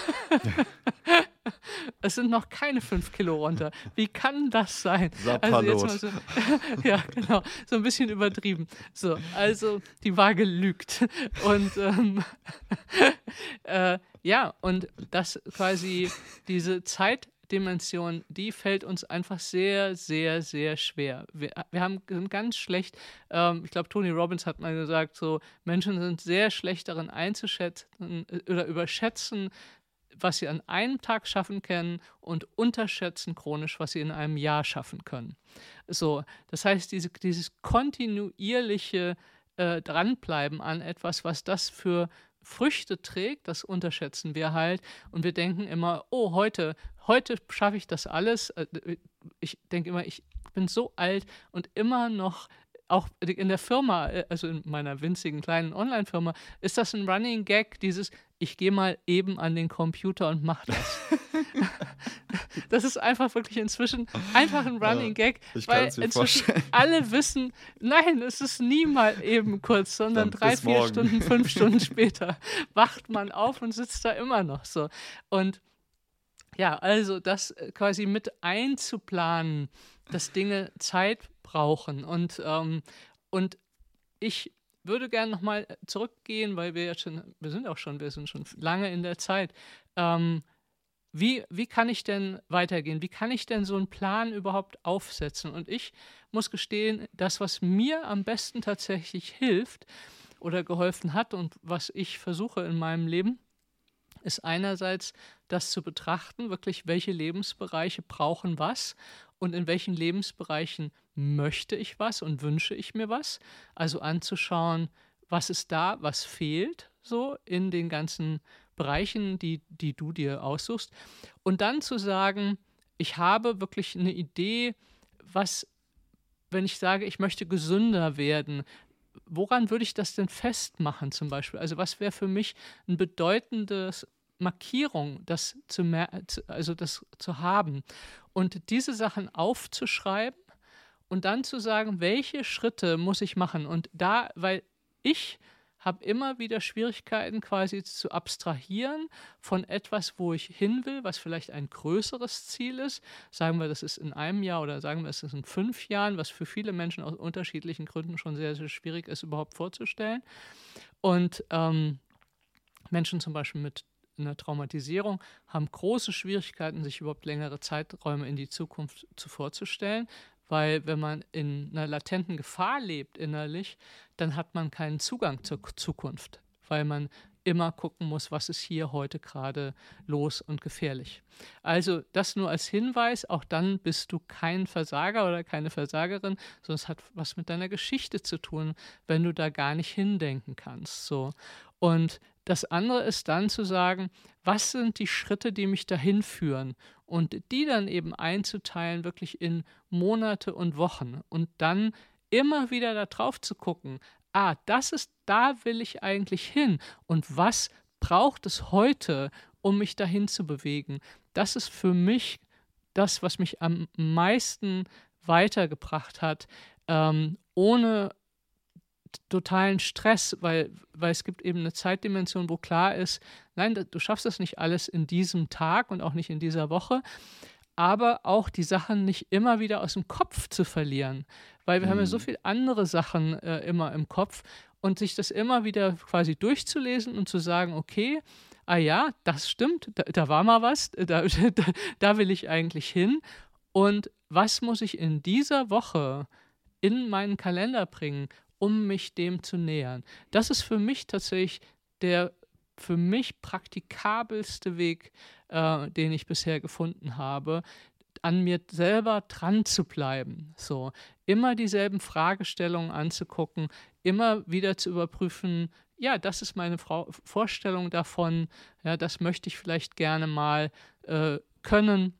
<laughs> es sind noch keine fünf Kilo runter. Wie kann das sein? Also so, <laughs> ja, genau, so ein bisschen übertrieben. So, also die Waage lügt. Und ähm, äh, ja, und das quasi diese Zeit Dimension, die fällt uns einfach sehr, sehr, sehr schwer. Wir, wir haben sind ganz schlecht, ähm, ich glaube, Tony Robbins hat mal gesagt, so Menschen sind sehr schlecht darin einzuschätzen äh, oder überschätzen, was sie an einem Tag schaffen können und unterschätzen chronisch, was sie in einem Jahr schaffen können. So, das heißt, diese, dieses kontinuierliche äh, Dranbleiben an etwas, was das für Früchte trägt, das unterschätzen wir halt. Und wir denken immer, oh, heute, heute schaffe ich das alles. Äh, ich denke immer, ich bin so alt und immer noch auch in der Firma, äh, also in meiner winzigen kleinen Online-Firma, ist das ein Running Gag, dieses, ich gehe mal eben an den Computer und mache das. <laughs> das ist einfach wirklich inzwischen einfach ein Running Gag, weil inzwischen vorstellen. alle wissen, nein, es ist nie mal eben kurz, sondern Dann drei, vier morgen. Stunden, fünf Stunden <laughs> später wacht man auf und sitzt da immer noch so. Und ja, also das äh, quasi mit einzuplanen, dass Dinge Zeit brauchen. Und, ähm, und ich würde gerne nochmal zurückgehen, weil wir jetzt schon, wir sind auch schon, wir sind schon lange in der Zeit. Ähm, wie, wie kann ich denn weitergehen? Wie kann ich denn so einen Plan überhaupt aufsetzen? Und ich muss gestehen, das, was mir am besten tatsächlich hilft oder geholfen hat und was ich versuche in meinem Leben, ist einerseits das zu betrachten, wirklich welche Lebensbereiche brauchen was und in welchen Lebensbereichen möchte ich was und wünsche ich mir was. Also anzuschauen, was ist da, was fehlt so in den ganzen Bereichen, die, die du dir aussuchst. Und dann zu sagen, ich habe wirklich eine Idee, was, wenn ich sage, ich möchte gesünder werden, woran würde ich das denn festmachen zum Beispiel? Also was wäre für mich ein bedeutendes Markierung, das zu, also das zu haben und diese Sachen aufzuschreiben und dann zu sagen, welche Schritte muss ich machen und da, weil ich habe immer wieder Schwierigkeiten quasi zu abstrahieren von etwas, wo ich hin will, was vielleicht ein größeres Ziel ist. Sagen wir, das ist in einem Jahr oder sagen wir, es ist in fünf Jahren, was für viele Menschen aus unterschiedlichen Gründen schon sehr, sehr schwierig ist, überhaupt vorzustellen. Und ähm, Menschen zum Beispiel mit einer Traumatisierung haben große Schwierigkeiten, sich überhaupt längere Zeiträume in die Zukunft zu vorzustellen, weil wenn man in einer latenten Gefahr lebt innerlich, dann hat man keinen Zugang zur Zukunft, weil man immer gucken muss, was ist hier heute gerade los und gefährlich. Also das nur als Hinweis, auch dann bist du kein Versager oder keine Versagerin, sondern es hat was mit deiner Geschichte zu tun, wenn du da gar nicht hindenken kannst. So. Und das andere ist dann zu sagen, was sind die Schritte, die mich dahin führen? Und die dann eben einzuteilen wirklich in Monate und Wochen. Und dann immer wieder da drauf zu gucken, ah, das ist, da will ich eigentlich hin. Und was braucht es heute, um mich dahin zu bewegen? Das ist für mich das, was mich am meisten weitergebracht hat, ähm, ohne totalen Stress, weil, weil es gibt eben eine Zeitdimension, wo klar ist, nein, du schaffst das nicht alles in diesem Tag und auch nicht in dieser Woche, aber auch die Sachen nicht immer wieder aus dem Kopf zu verlieren, weil wir mhm. haben ja so mhm. viele andere Sachen äh, immer im Kopf und sich das immer wieder quasi durchzulesen und zu sagen, okay, ah ja, das stimmt, da, da war mal was, <laughs> da, da, da will ich eigentlich hin und was muss ich in dieser Woche in meinen Kalender bringen, um mich dem zu nähern. Das ist für mich tatsächlich der für mich praktikabelste Weg, äh, den ich bisher gefunden habe, an mir selber dran zu bleiben. So, immer dieselben Fragestellungen anzugucken, immer wieder zu überprüfen, ja, das ist meine Frau Vorstellung davon, ja, das möchte ich vielleicht gerne mal äh, können.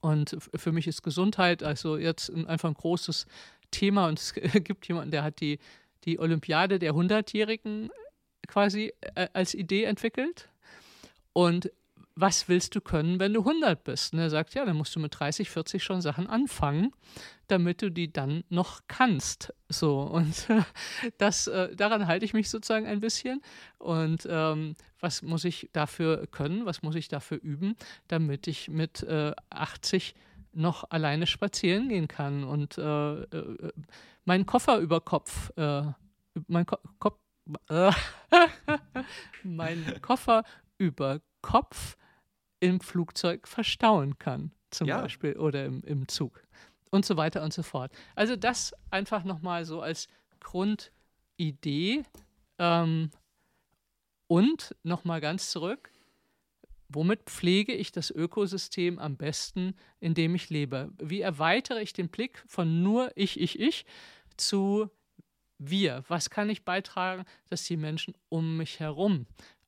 Und für mich ist Gesundheit also jetzt einfach ein großes Thema und es <laughs> gibt jemanden, der hat die, die Olympiade der Hundertjährigen quasi äh, als Idee entwickelt. Und was willst du können, wenn du 100 bist? Und er sagt, ja, dann musst du mit 30, 40 schon Sachen anfangen, damit du die dann noch kannst. So, und <laughs> das, äh, daran halte ich mich sozusagen ein bisschen. Und ähm, was muss ich dafür können, was muss ich dafür üben, damit ich mit äh, 80 noch alleine spazieren gehen kann und äh, äh, meinen Koffer über Kopf, äh, mein Ko Kopf, <laughs> meinen Koffer über Kopf im Flugzeug verstauen kann, zum ja. Beispiel, oder im, im Zug und so weiter und so fort. Also das einfach nochmal so als Grundidee ähm, und nochmal ganz zurück, womit pflege ich das Ökosystem am besten, in dem ich lebe? Wie erweitere ich den Blick von nur ich, ich, ich zu wir? Was kann ich beitragen, dass die Menschen um mich herum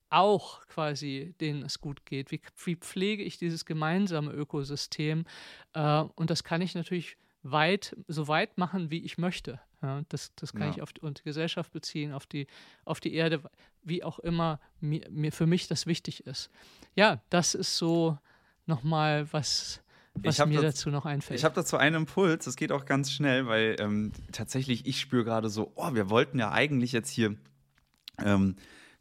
auch quasi denen es gut geht? Wie, wie pflege ich dieses gemeinsame Ökosystem? Äh, und das kann ich natürlich weit, so weit machen, wie ich möchte. Ja, das, das kann ja. ich auf die, Gesellschaft beziehen, auf die, auf die Erde, wie auch immer mir, mir für mich das wichtig ist. Ja, das ist so nochmal was, was mir das, dazu noch einfällt. Ich habe dazu einen Impuls, das geht auch ganz schnell, weil ähm, tatsächlich ich spüre gerade so, oh, wir wollten ja eigentlich jetzt hier ähm,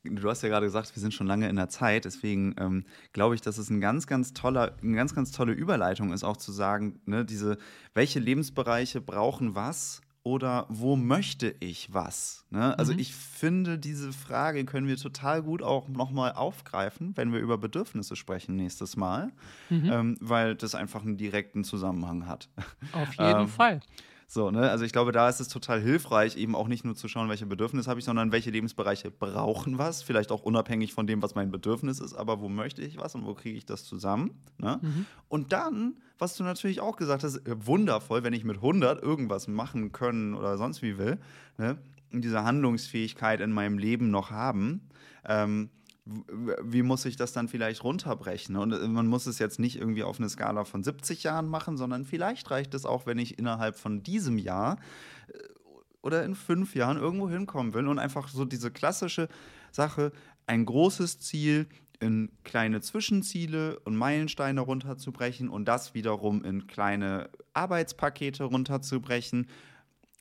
du hast ja gerade gesagt, wir sind schon lange in der Zeit, deswegen ähm, glaube ich, dass es ein ganz, ganz toller, eine ganz, ganz tolle Überleitung ist, auch zu sagen, ne, diese, welche Lebensbereiche brauchen was oder wo möchte ich was? Ne? Also mhm. ich finde, diese Frage können wir total gut auch nochmal aufgreifen, wenn wir über Bedürfnisse sprechen nächstes Mal, mhm. ähm, weil das einfach einen direkten Zusammenhang hat. Auf jeden ähm, Fall. So, ne? Also ich glaube, da ist es total hilfreich, eben auch nicht nur zu schauen, welche Bedürfnisse habe ich, sondern welche Lebensbereiche brauchen was. Vielleicht auch unabhängig von dem, was mein Bedürfnis ist, aber wo möchte ich was und wo kriege ich das zusammen. Ne? Mhm. Und dann, was du natürlich auch gesagt hast, äh, wundervoll, wenn ich mit 100 irgendwas machen können oder sonst wie will, ne? diese Handlungsfähigkeit in meinem Leben noch haben. Ähm, wie muss ich das dann vielleicht runterbrechen? Und äh, man muss es jetzt nicht irgendwie auf eine Skala von 70 Jahren machen, sondern vielleicht reicht es auch, wenn ich innerhalb von diesem Jahr äh, oder in fünf Jahren irgendwo hinkommen will und einfach so diese klassische Sache, ein großes Ziel in kleine Zwischenziele und Meilensteine runterzubrechen und das wiederum in kleine Arbeitspakete runterzubrechen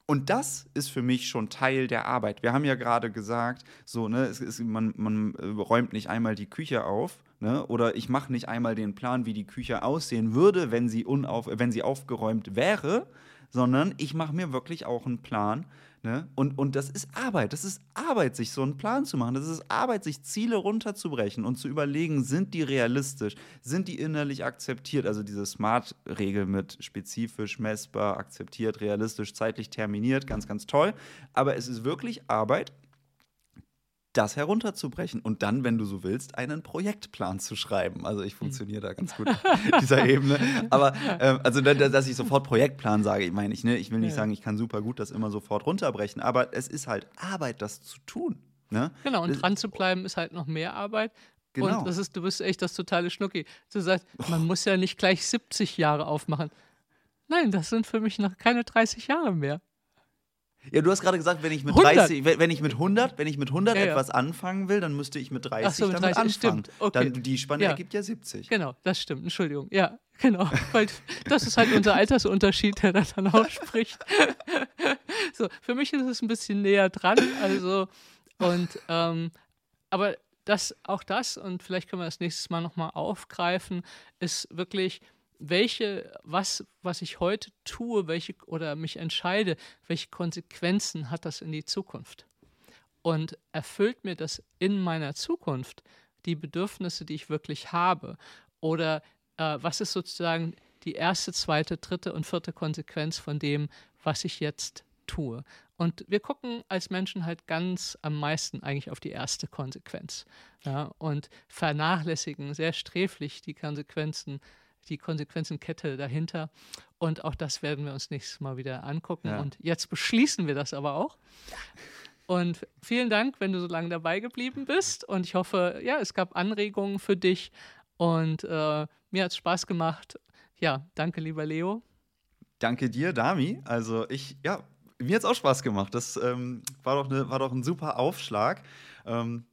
und das ist für mich schon Teil der Arbeit. Wir haben ja gerade gesagt, so, ne, es ist, man, man äh, räumt nicht einmal die Küche auf, ne, oder ich mache nicht einmal den Plan, wie die Küche aussehen würde, wenn sie, unauf, wenn sie aufgeräumt wäre, sondern ich mache mir wirklich auch einen Plan, Ne? Und, und das ist Arbeit. Das ist Arbeit, sich so einen Plan zu machen. Das ist Arbeit, sich Ziele runterzubrechen und zu überlegen, sind die realistisch? Sind die innerlich akzeptiert? Also diese Smart-Regel mit spezifisch, messbar, akzeptiert, realistisch, zeitlich terminiert, ganz, ganz toll. Aber es ist wirklich Arbeit, das herunterzubrechen und dann, wenn du so willst, einen Projektplan zu schreiben. Also ich funktioniere da ganz gut auf dieser <laughs> Ebene. Aber ähm, also, dass ich sofort Projektplan sage, ich meine ich, ne? ich will nicht ja. sagen, ich kann super gut das immer sofort runterbrechen, aber es ist halt Arbeit, das zu tun. Ne? Genau, und dran zu bleiben ist halt noch mehr Arbeit. Genau. Und das ist, du bist echt das totale Schnucki. Du sagst, man oh. muss ja nicht gleich 70 Jahre aufmachen. Nein, das sind für mich noch keine 30 Jahre mehr. Ja, du hast gerade gesagt, wenn ich mit 30, wenn ich mit 100, wenn ich mit 100 ja, ja. etwas anfangen will, dann müsste ich mit 30 so, mit damit 30, anfangen. Stimmt. Okay. Dann die Spanne ja. ergibt ja 70. Genau, das stimmt. Entschuldigung. Ja, genau. Weil das ist halt unser Altersunterschied, der da dann auch spricht. <laughs> so, für mich ist es ein bisschen näher dran. Also, und, ähm, aber das, auch das, und vielleicht können wir das nächstes Mal nochmal aufgreifen, ist wirklich welche, was, was ich heute tue, welche oder mich entscheide, welche Konsequenzen hat das in die Zukunft? Und erfüllt mir das in meiner Zukunft die Bedürfnisse, die ich wirklich habe? Oder äh, was ist sozusagen die erste, zweite, dritte und vierte Konsequenz von dem, was ich jetzt tue? Und wir gucken als Menschen halt ganz am meisten eigentlich auf die erste Konsequenz ja, und vernachlässigen sehr sträflich die Konsequenzen die Konsequenzenkette dahinter. Und auch das werden wir uns nächstes Mal wieder angucken. Ja. Und jetzt beschließen wir das aber auch. Und vielen Dank, wenn du so lange dabei geblieben bist. Und ich hoffe, ja, es gab Anregungen für dich. Und äh, mir hat es Spaß gemacht. Ja, danke, lieber Leo. Danke dir, Dami. Also ich, ja, mir hat es auch Spaß gemacht. Das ähm, war, doch ne, war doch ein super Aufschlag. Ähm,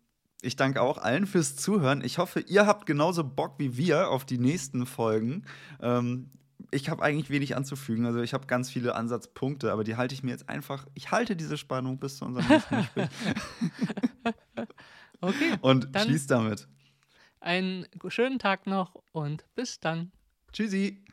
Ich danke auch allen fürs Zuhören. Ich hoffe, ihr habt genauso Bock wie wir auf die nächsten Folgen. Ähm, ich habe eigentlich wenig anzufügen. Also ich habe ganz viele Ansatzpunkte, aber die halte ich mir jetzt einfach. Ich halte diese Spannung bis zu unserem nächsten Gespräch. <laughs> okay. <laughs> Und schließ damit. Einen schönen Tag noch und bis dann. Tschüssi.